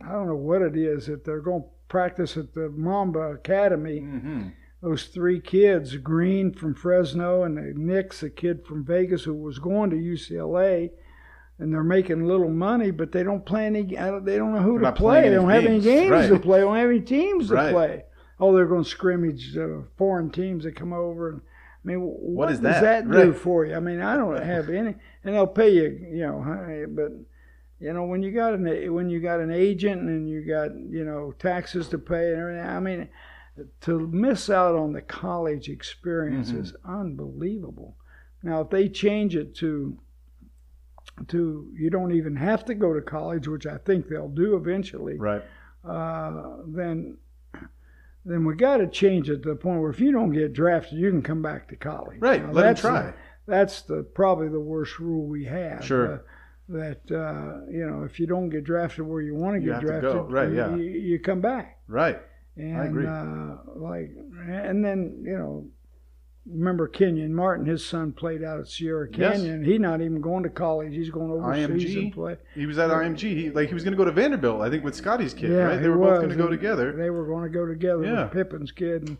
I don't know what it is that they're going to practice at the Mamba Academy. hmm Those three kids, Green from Fresno and the Nix, a kid from Vegas who was going to UCLA, and they're making little money, but they don't play any. They don't know who They're to play. They don't have any games. Right. to play. They don't have any teams to play. Oh, they're going to scrimmage uh, foreign teams that come over. And, I mean, what, is does that? that, do Right. for you? I mean, I don't have any, and they'll pay you, you know, honey, but you know, when you got an when you got an agent and you got you know taxes to pay and everything. I mean, to miss out on the college experience Mm-hmm. is unbelievable. Now, if they change it to to you don't even have to go to college, which I think they'll do eventually, Right. uh, then then we got to change it to the point where if you don't get drafted, you can come back to college. Right. Now, Let that's try. the- that's the probably the worst rule we have. Sure. uh, that uh, you know, if you don't get drafted where you want to get to drafted, go. Right, you, yeah. you, you come back. Right. And agree. Uh, like, and then you know, remember Kenyon Martin, his son played out at Sierra Yes. Canyon. He's not even going to college. He's going overseas and play. He was at IMG. He like he was going to go to Vanderbilt, I think, with Scotty's kid. Yeah, right? They he were both going to go together. They were going to go together Yeah. with Pippen's kid, and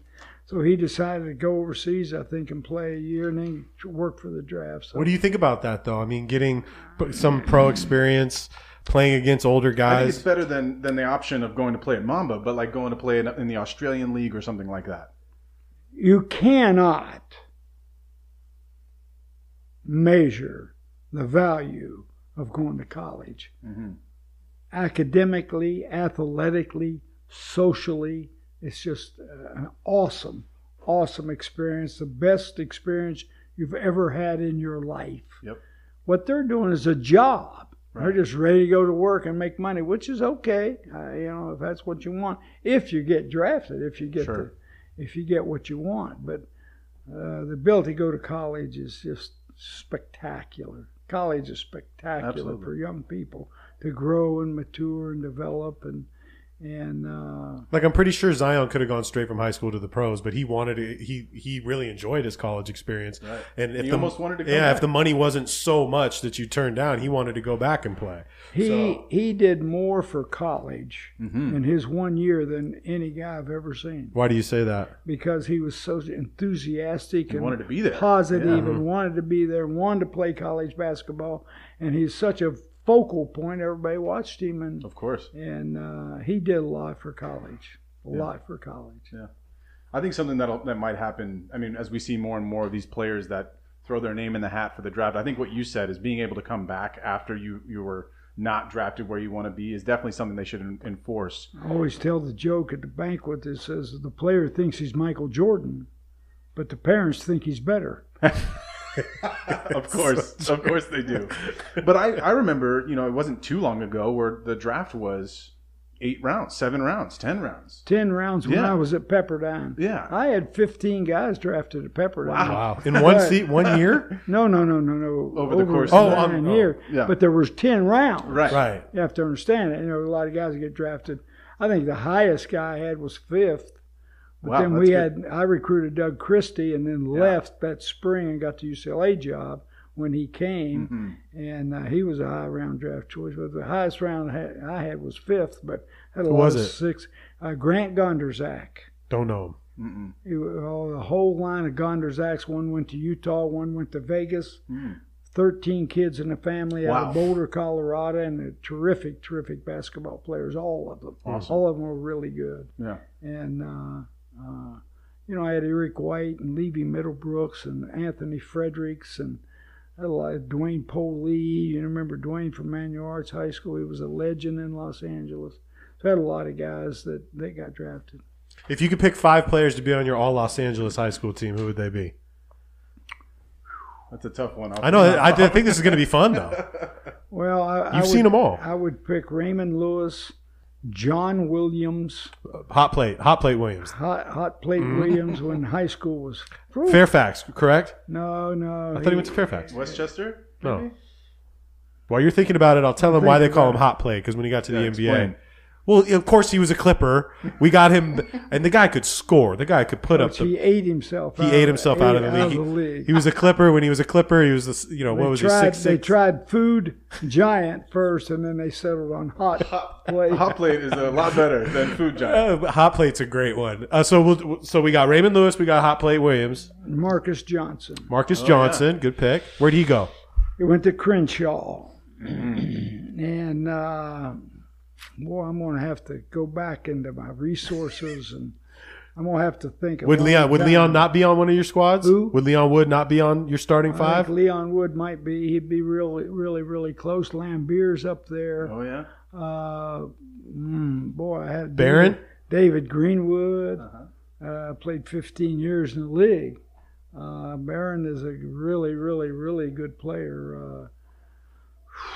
so he decided to go overseas, I think, and play a year, and then work for the draft. So What do you think about that, though? I mean, getting some pro experience, playing against older I think it's better than than the option of going to play at Mamba, but like going to play in, in the Australian League or something like that. You cannot measure the value of going to college academically, athletically, socially. It's just uh, an awesome, awesome experience, the best experience you've ever had in your life. Yep. What they're doing is a job. They're just ready to go to work and make money, which is okay. Uh, you know, if that's what you want, if you get drafted, if you get Sure. the, if you get what you want. But uh, the ability to go to college is just spectacular. College is spectacular Absolutely. for young people to grow and mature and develop and and uh, Like I'm pretty sure Zion could have gone straight from high school to the pros, but he wanted to. He he really enjoyed his college experience, Right. and if He the, almost wanted to go yeah, back. if the money wasn't so much that you turned down, he wanted to go back and play. he So- he did more for college Mm-hmm. in his one year than any guy I've ever seen Why do you say that? because he was so enthusiastic He and wanted to be there. positive Yeah. and wanted to be there, wanted to play college basketball, and he's such a focal point. Everybody watched him, and Of course. and uh, he did a lot for college, a Yeah. lot for college. Yeah, I think something that that might happen. I mean, as we see more and more of these players that throw their name in the hat for the draft, I think what you said is being able to come back after you you were not drafted where you want to be is definitely something they should enforce. I always tell the joke at the banquet that says the player thinks he's Michael Jordan, but the parents think he's better. of course, of course they do. But I, I remember, you know, it wasn't too long ago where the draft was eight rounds, seven rounds, ten rounds. Ten rounds when Yeah. I was at Pepperdine. Yeah. I had 15 guys drafted at Pepperdine. Wow, in one seat, one year, No, no, no, no, no. Over the course of of- nine um, Oh, oh, year. yeah. But there was 10 rounds. Right. right? You have to understand it. You know, a lot of guys get drafted. I think the highest guy I had was fifth. But Wow, then we good. had I recruited Doug Christie and then left that spring and got the UCLA job when he came, Mm-hmm. and uh, he was a high round draft choice. But the highest round I had, I had was fifth, but had a Who lot was of it? six. Uh, Grant Gondrezick. Don't know him. He oh, the whole line of Gondrezicks. One went to Utah, one went to Vegas. Thirteen kids in the family out of Boulder, Colorado, and terrific, terrific basketball players. All of them. All of them were really good. Yeah. And uh, uh, you know, I had Eric White and Levy Middlebrooks and Anthony Fredericks and I had a lot of Dwayne Polee. You remember Dwayne from Manual Arts High School? He was a legend in Los Angeles. So I had a lot of guys that, that got drafted. If you could pick five players to be on your all Los Angeles high school team, who would they be? That's a tough one. I know. I, I think this is going to be fun, though. Well, I, I You've would- seen them all. I would pick Raymond Lewis, John Williams, Hot plate, hot plate Williams, Hot, hot Plate Mm-hmm. Williams when high school was. Whew. Fairfax, correct? No, no. I thought he went to Fairfax. Westchester. No. While you're thinking about it, I'll tell them why they call him hot plate because when he got to the Yeah, NBA, explain. Well, of course he was a Clipper. We got him, and the guy could score. The guy could put up. The, he ate himself. he out, ate himself out of the ate league. league. He was a Clipper when he was a Clipper. He was, the, you know, what was tried, he? Six They six. tried food giant first, and then they settled on hot plate. Hot plate is a lot better than food giant. Uh, hot plate's a great one. Uh, so we'll, so we got Raymond Lewis. We got hot plate Williams. Marcus Johnson. Marcus Johnson, good pick. Where'd he go? He went to Crenshaw, Mm-hmm. and uh, boy, I'm going to have to go back into my resources, and I'm going to have to think. a Would long Leon would time. Leon not be on one of your squads? Who? Would Leon Wood not be on your starting I five? think Leon Wood might be. He'd be really, really, really close. Laimbeer's up there. Oh yeah. Uh, mm, boy, I had Barron? David, David Greenwood. Uh-huh. Uh, played 15 years in the league. Uh, Barron is a really, really, really good player.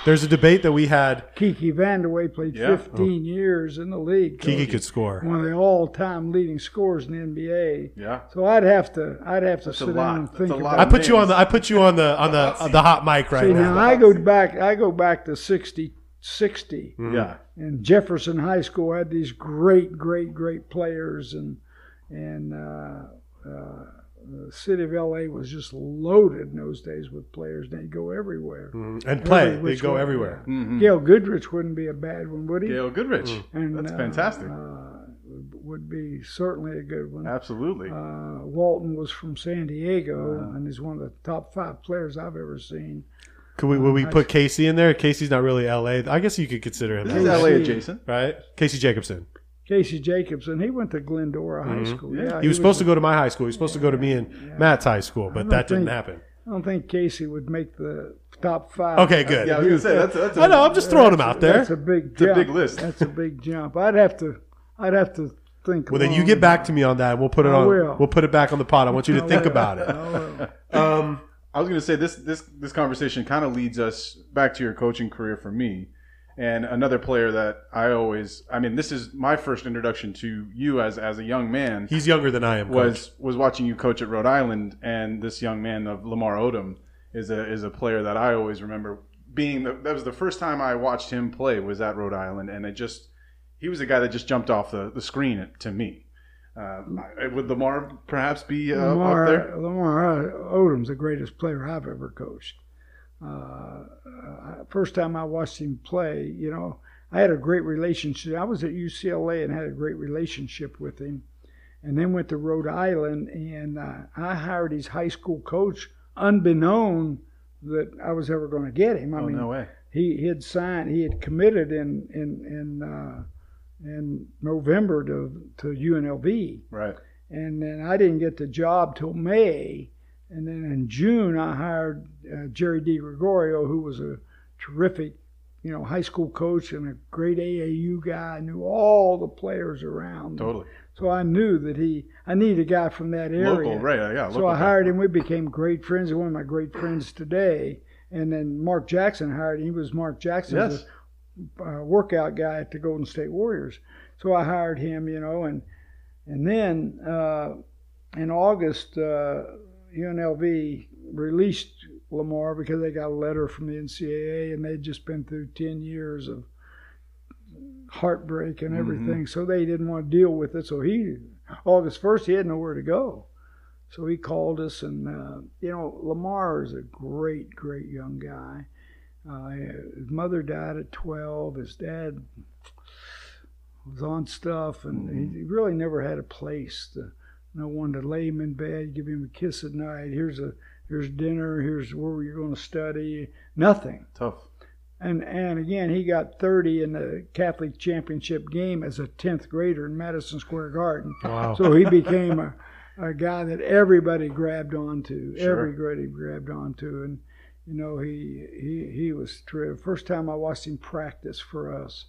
There's a debate that we had. Kiki Vandeweghe played Yeah. 15 years in the league. Kiki could score. one of the all-time leading scorers in the NBA. Yeah. So I'd have to, I'd have to That's a sit down and That's think a lot about. I put you on the I put you on the on the on the hot mic right See, now. now I go back, I go back to 60, 60. Yeah. and Jefferson High School had these great, great, great players, and and uh, uh, the city of LA was just loaded in those days with players. They'd go everywhere. Mhm. And play. Every They which go way, everywhere. Mhm. Gail Goodrich wouldn't be a bad one, would he? Gail Goodrich. And, That's uh, fantastic. Uh, would be certainly a good one. Absolutely. Uh, Walton was from San Diego Wow. and he's one of the top five players I've ever seen. Could we, would we put Casey in there? Casey's not really LA. I guess you could consider him this that, is Casey- LA adjacent. right? Casey Jacobsen. Casey Jacobsen, he went to Glendora High Mhm. School. Yeah. Yeah, He was supposed to go to my high school. He was supposed to go to me and Matt's high school, but don't that didn't happen. I don't think Casey would make the top five. Okay, good. Yeah, I was gonna say that's that's. a- I know. I'm just throwing him out there. That's a big a jump. big list. That's a big jump. I'd have to. I'd have to think. Well, then you get back to me on that. We'll put it I on. will. We'll put it back on the pod. I want you to I think will. about it. I. Um, I was going to say this this this conversation kind of leads us back to your coaching career for me, and another player that I always. I mean, this is my first introduction to you as as a young man. he's younger than I am. Coach. was was watching you coach at Rhode Island, and this young man of Lamar Odom is a is a player that I always remember being. The, that was the first time I watched him play was at Rhode Island, and it just he was a guy that just jumped off the, the screen to me. Uh, would Lamar perhaps be uh, Lamar, up there? Lamar Odom's the greatest player I've ever coached. Uh, uh, first time I watched him play, you know, I had a great relationship. I was at UCLA and had a great relationship with him, and then went to Rhode Island, and uh, I hired his high school coach, unbeknown that I was ever going to get him. I oh mean, no way! he, he had signed, he had committed in in in uh, in November to to UNLV Right. and then I didn't get the job till May. And then in June, I hired uh, Jerry DeGregorio, who was a terrific, you know, high school coach and a great AAU guy. I knew all the players around. Totally. So I knew that he, I needed a guy from that area. Local, right? Yeah. So I guy. hired him. We became great friends. One of my great friends today. And then Mark Jackson hired him. He was Mark Jackson's Yes. uh, workout guy at the Golden State Warriors. So I hired him, you know, and and then uh, in August, uh, UNLV released Lamar because they got a letter from the NCAA and they'd just been through 10 years of heartbreak and everything. So they didn't want to deal with it. So he, August 1st, he had nowhere to go. So he called us, and uh, you know, Lamar is a great, great young guy. Uh, his mother died at 12. His dad was on stuff, and he, he really never had a place. To, no one to lay him in bed, give him a kiss at night. Here's a here's dinner. Here's where you're going to study. Nothing. Tough. And and again, he got 30 in the Catholic championship game as a 10th grader in Madison Square Garden. Wow. So he became a, a guy that everybody grabbed onto. Sure. Everybody grabbed onto, and you know he he he was terrific. First time I watched him practice for us,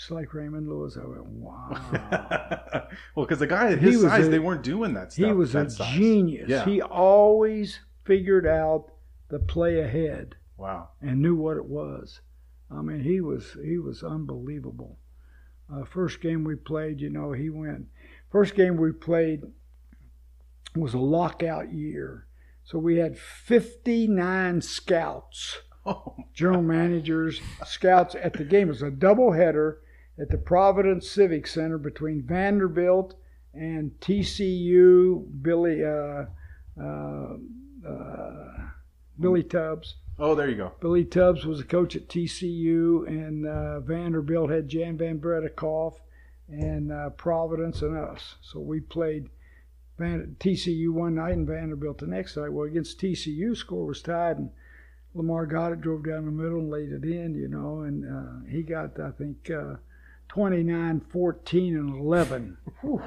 just like Raymond Lewis, I went, wow. well, because the guy at He his was size, a- they weren't doing that stuff. he was a size. genius. Yeah. He always figured out the play ahead wow. and knew what it was. I mean, he was he was unbelievable. Uh, first game we played, you know, he went. First game we played was a lockout year, so we had 59 scouts, Oh, general managers, scouts at the game. It was a doubleheader at the Providence Civic Center between Vanderbilt and TCU. Billy uh, uh, uh, Billy Tubbs. oh, there you go. Billy Tubbs was a coach at TCU, and uh, Vanderbilt had Jan Van Breda Kolff and uh, Providence and us. So we played Van- TCU one night and Vanderbilt the next night. Well, against TCU, score was tied, and Lamar got it, drove down the middle, and laid it in, you know, and uh, he got, I think, uh, 29, 14, and 11. Whew.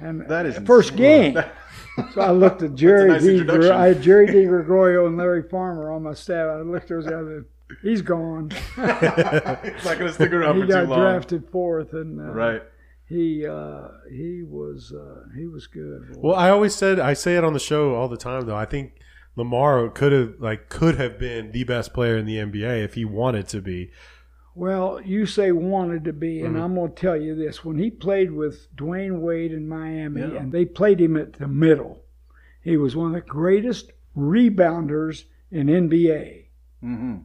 And That is first insane. game. So I looked at Jerry nice D. introduction. I had Jerry DeGregorio and Larry Farmer on my staff. I looked at those guys. He's gone. He's not going to stick around he for got too long. drafted fourth, and uh, Right. he uh, he was uh, he was good. Well, I always said I say it on the show all the time though. I think Lamar could have like could have been the best player in the NBA if he wanted to be. Well, you say wanted to be, Mm-hmm. and I'm going to tell you this: when he played with Dwyane Wade in Miami, Yeah. and they played him at the middle, he was one of the greatest rebounders in NBA. Mm-hmm.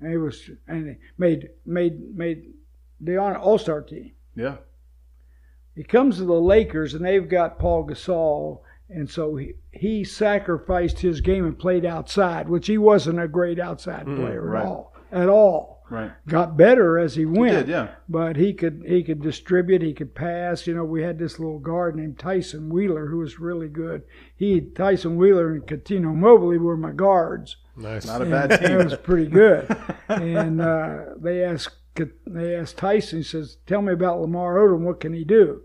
And he was and he made made made the All Star team. Yeah. He comes to the Lakers, and they've got Paul Gasol and so he, he sacrificed his game and played outside, which he wasn't a great outside player right. at all. At all. Right. Got better as he went. did, yeah. But he could he could distribute, he could pass. You know, we had this little guard named Tyson Wheeler who was really good. He Tyson Wheeler and Cuttino Mobley were my guards. Nice. Not a And bad That team. was pretty good. and uh, they asked they asked Tyson. He says, "Tell me about Lamar Odom. What can he do?"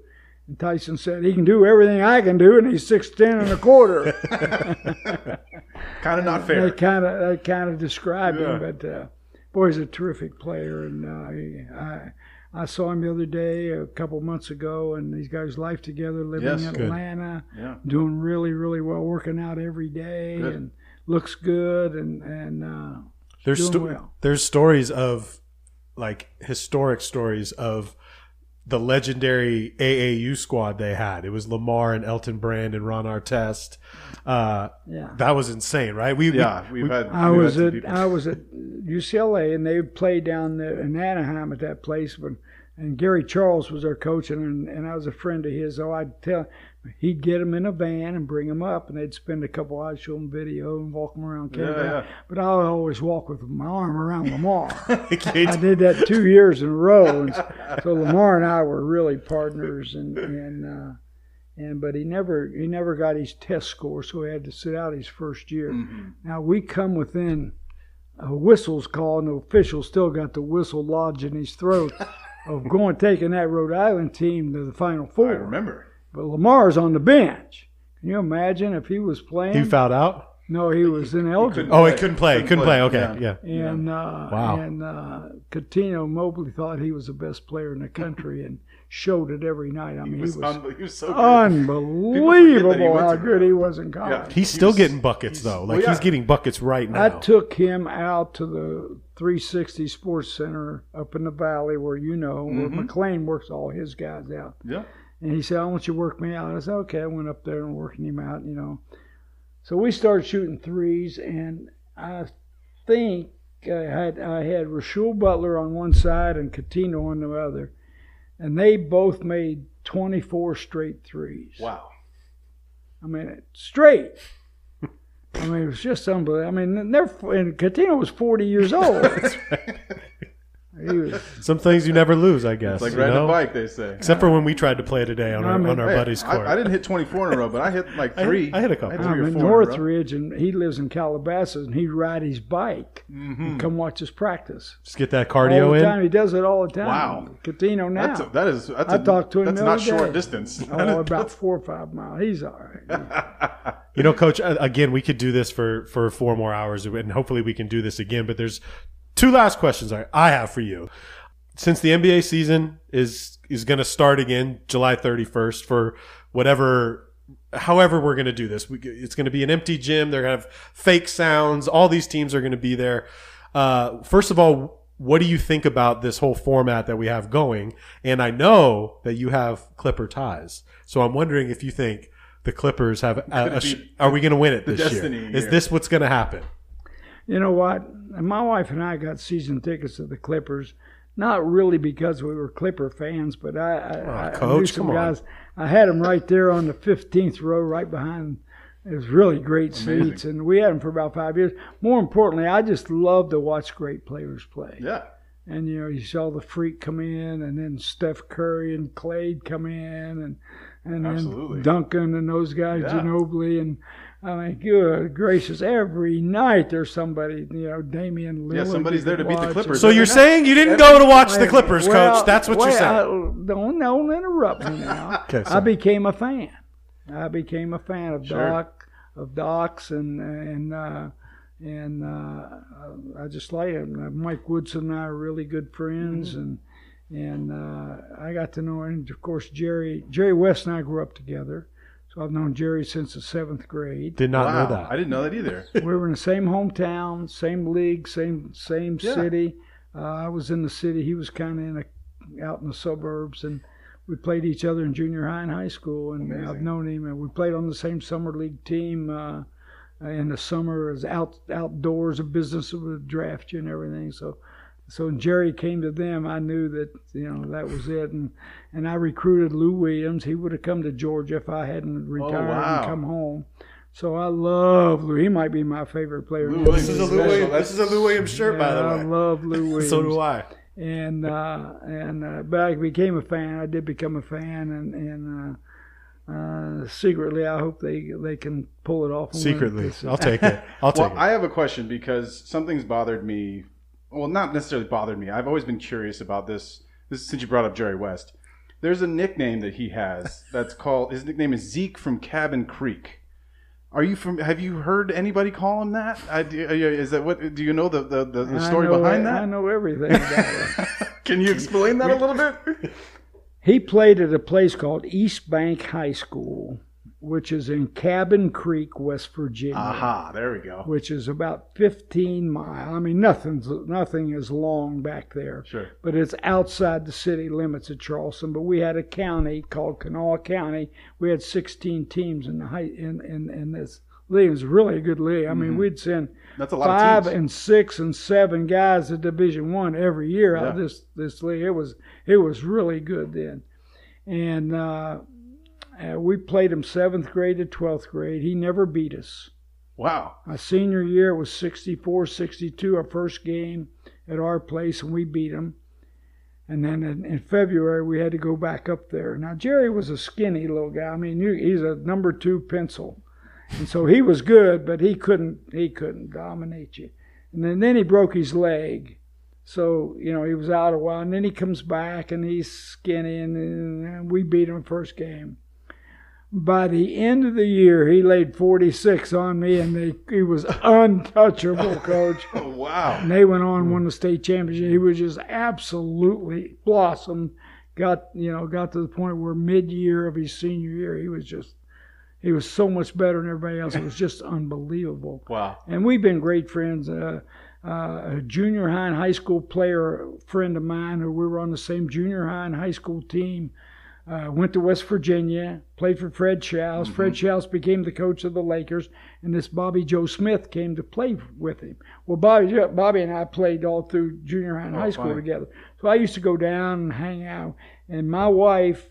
And Tyson said, "He can do everything I can do, and he's six ten and a quarter." kind of not fair. That kind of that kind of described Yeah. him. But uh, boy, he's a terrific player, and uh, I I saw him the other day, a couple months ago, and he's got his life together, living Yes. in Good. Atlanta, Yeah. doing really really well, working out every day, Good. and looks good, and and uh, There's doing sto- well. there's stories of like historic stories of the legendary AAU squad they had. It was Lamar and Elton Brand and Ron Artest. Uh, yeah. that was insane, right? We, we- Yeah, we've had. I we've was had some at people- I was at UCLA and they played down there in Anaheim at that place, but and Gary Charles was our coach and and I was a friend of his. So I'd tell he'd get them in a van and bring them up, and they'd spend a couple hours showing video and walk them around Yeah, yeah. But I would always walk with my arm around Lamar. I did that two years in a row, and so Lamar and I were really partners, and and uh, and but he never he never got his test score, so he had to sit out his first year. Mm-hmm. Now we come within a whistle's call, and the official still got the whistle lodged in his throat of going taking that Rhode Island team to the Final Four. I remember. But Lamar's on the bench. Can you imagine if he was playing? he fouled out. no, he was ineligible. Oh, he couldn't play. Couldn't Couldn't play. play. Okay, yeah. Yeah. And uh, Wow. and uh, Cuttino Mobley thought he was the best player in the country and showed it every night. I mean, He he was, was, unbe- he was so good. unbelievable People forget that he how good he was in college. Yeah. He's still getting buckets though. Like well, yeah. he's getting buckets right now. I took him out to the 360 Sports Center up in the valley where you know where Mm-hmm. MacLean works all his guys out. Yeah. And he said, I want you to work me out. I said, okay. I went up there and working him out, you know. So we started shooting threes, and I think I had I had Rasual Butler on one side and Cuttino on the other, and they both made 24 straight threes. Wow. I mean, straight. I mean, it was just unbelievable. I mean, they're and Cuttino was 40 years old. He was. Some things you never lose, I guess. It's like you riding know? a bike, they say. Except for when we tried to play today on our, I mean- on our Hey, buddy's court. I, I didn't hit 24 in a row, but I hit like three. I hit a couple. three I'm or in four in a row. Northridge, and he lives in Calabasas, and he'd ride his bike and come watch us practice. Just get that all cardio the in. He does it all the time. Wow. Cuttino now. That's a, that is that's I a, talked to him That's not other short day. distance. oh, about four or five miles. He's all right. You know, Coach. uh, Again, we could do this for for four more hours, and hopefully we can do this again. But there's two last questions I, I have for you. Since the NBA season is is going to start again July 31st for whatever, however we're going to do this, we, it's going to be an empty gym. They're going to have fake sounds. All these teams are going to be there. Uh, first of all, what do you think about this whole format that we have going? And I know that you have Clipper ties, so I'm wondering if you think the Clippers have. A, a, be are we going to win it this year? Is year. this what's going to happen? You know what? My wife and I got season tickets to the Clippers. Not really because we were Clipper fans, but I, I, I- I knew some come on. guys. I had them right there on the 15th row, right behind. It was really great Amazing. seats, and we had them for about five years. More importantly, I just love to watch great players play. yeah. And you know, you saw the freak come in, and then Steph Curry and Klay come in, and and Absolutely. then Duncan and those guys, Yeah. Ginobili, and I mean, good gracious, every night there's somebody, you know, Damian Lillard. Yeah, somebody's there to could beat the. Clippers. So you're saying you didn't go to watch the Clippers, well, Coach? That's what you're saying. I- don't don't interrupt me now. Okay, I became a fan. I became a fan of Sure. Doc, of Doc's, and and uh, and uh, I just like him. Uh, Mike Woodson and I are really good friends, Mm-hmm. and and uh, I got to know him. Of course, Jerry Jerry West and I grew up together, so I've known Jerry since the seventh grade. Did not wow. know that. I didn't know that either. we were in the same hometown, same league, same same Yeah. city. Uh, I was in the city. He was kind of in a, out in the suburbs, and we played each other in junior high and high school. And I've known him, and we played on the same summer league team. Uh, in the summer, as out outdoors, a business would draft you and everything. So So when Jerry came to them, I knew that you know that was it, and and I recruited Lou Williams. He would have come to Georgia if I hadn't retired wow. and come home. So I love Lou. He might be my favorite player. Lou in the Williams This is a Lou Williams, this is a Lou Williams shirt, by the way. I love Lou Williams. So do I. And uh, and uh, but I became a fan. I did become a fan, and and uh, uh, secretly, I hope they they can pull it off. and win it Secretly. I'll take it. I'll take Well, it. I have a question because something's bothered me. Well, not necessarily bothered me. I've always been curious about this. This since you brought up Jerry West. There's a nickname that he has that's called. His nickname is Zeke from Cabin Creek. Are you from? Have you heard anybody call him that? I, do- is that what? Do you know the the, the, the story know- behind I that? I know everything. Can you explain that a little bit? He played at a place called East Bank High School, which is in Cabin Creek, West Virginia. Aha! There we go. Which is about 15 miles. I mean, nothing's nothing is long back there. Sure. but it's outside the city limits of Charleston. But we had a county called Kanawha County. We had 16 teams in the high, in, in, in this league. It was really a good league. I mean, we'd send That's a lot five of teams. and six and seven guys to Division One every year out of this this league. It was it was really good then, and uh, uh, we played him seventh grade to twelfth grade. He never beat us. Wow. My senior year was 64-62, our first game at our place, and we beat him. And then in, in February we had to go back up there. Now Jerry was a skinny little guy. I mean, you- he's a number two pencil, and so he was good, but he couldn't he couldn't dominate you. And then then he broke his leg, so you know he was out a while. And then he comes back and he's skinny, and, and we beat him first game by the end of the year, he laid 46 on me, and they, he was untouchable, coach. Oh, wow. And they went on won the state championship. He was just absolutely blossomed. Got you know got to the point where mid-year of his senior year, he was just he was so much better than everybody else. It was just unbelievable. Wow. And we've been great friends. Uh, uh, a junior high and high school player, friend of mine, who we were on the same junior high and high school team, uh, went to West Virginia, played for Fred Schaus. Fred Schaus became the coach of the Lakers, and this Bobby Joe Smith came to play with him. Well, Bobby, Bobby and I played all through junior high and Oh, high school fine. together. So I used to go down and hang out, and my wife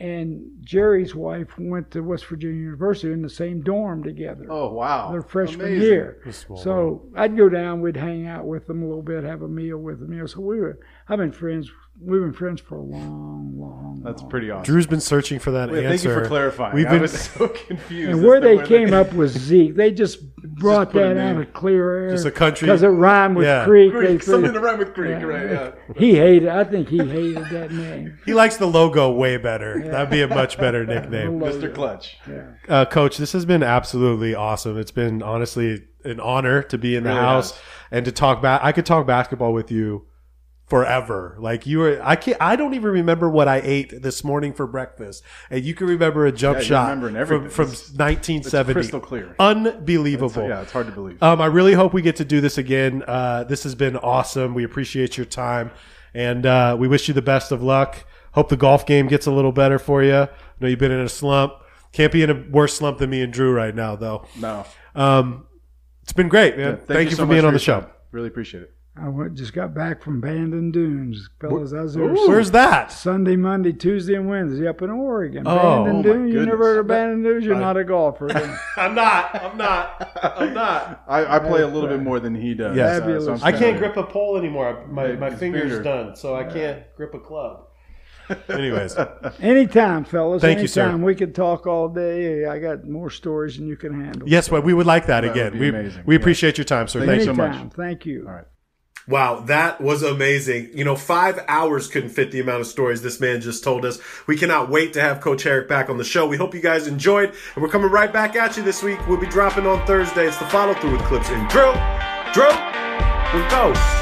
and Jerry's wife went to West Virginia University in the same dorm together Oh, wow. their freshman Amazing. year. A small So I'd go down, we'd hang out with them a little bit, have a meal with them. You know, so we were. I've been friends. We've been friends for a long, long. That's long. pretty awesome. Drew's been searching for that Wait, answer. thank you for clarifying. We've I been was so confused. And where to they came up with Zeke, they just brought put a that out of clear air. Just a country- because it rhymed with Yeah. creek. they Creek, something to rhyme with Creek, Yeah. right? Yeah. He hated. I think he hated that name. He likes the logo way better. That'd be a much better nickname. Mr. Clutch. Uh, Coach, this has been absolutely awesome. It's been honestly an honor to be in the Really house has. and to talk back. I could talk basketball with you forever. Like you were, I can't. I don't even remember what I ate this morning for breakfast, and you can remember a jump Yeah, shot from from It's- 1970. crystal clear. Unbelievable. Yeah, it's hard to believe. Um, I really hope we get to do this again. Uh, this has been awesome. We appreciate your time, and uh, we wish you the best of luck. Hope the golf game gets a little better for you. I know you've been in a slump. Can't be in a worse slump than me and Drew right now, though. no. Um, it's been great, man. Thank, you, so for being on the show. time. Really appreciate it. I went, just got back from Bandon Dunes, fellas. I was there Where's that? Sunday, Monday, Tuesday, and Wednesday up in Oregon. Oh, Bandon oh Dunes. You never heard of Bandon Dunes? You're not a golfer. I'm not. I'm not. I'm not. I, I play a little bit more than he does. Yes. uh, so I'm Fabulous. I can't grip a pole anymore. My my finger's finger. done, so I can't grip a club. Anyways, Anytime, fellas. Thank you, sir. We could talk all day. I got more stories than you can handle. yes, well, we would like that, That would again. be We amazing. we Yeah. appreciate your time, sir. Thank Thank you you. so much. Thank you. All right. Wow, that was amazing. You know, five hours couldn't fit the amount of stories this man just told us. We cannot wait to have Coach Harrick back on the show. We hope you guys enjoyed, and we're coming right back at you this week. We'll be dropping on Thursday. It's the follow through with Clipps and drill, drill, we go.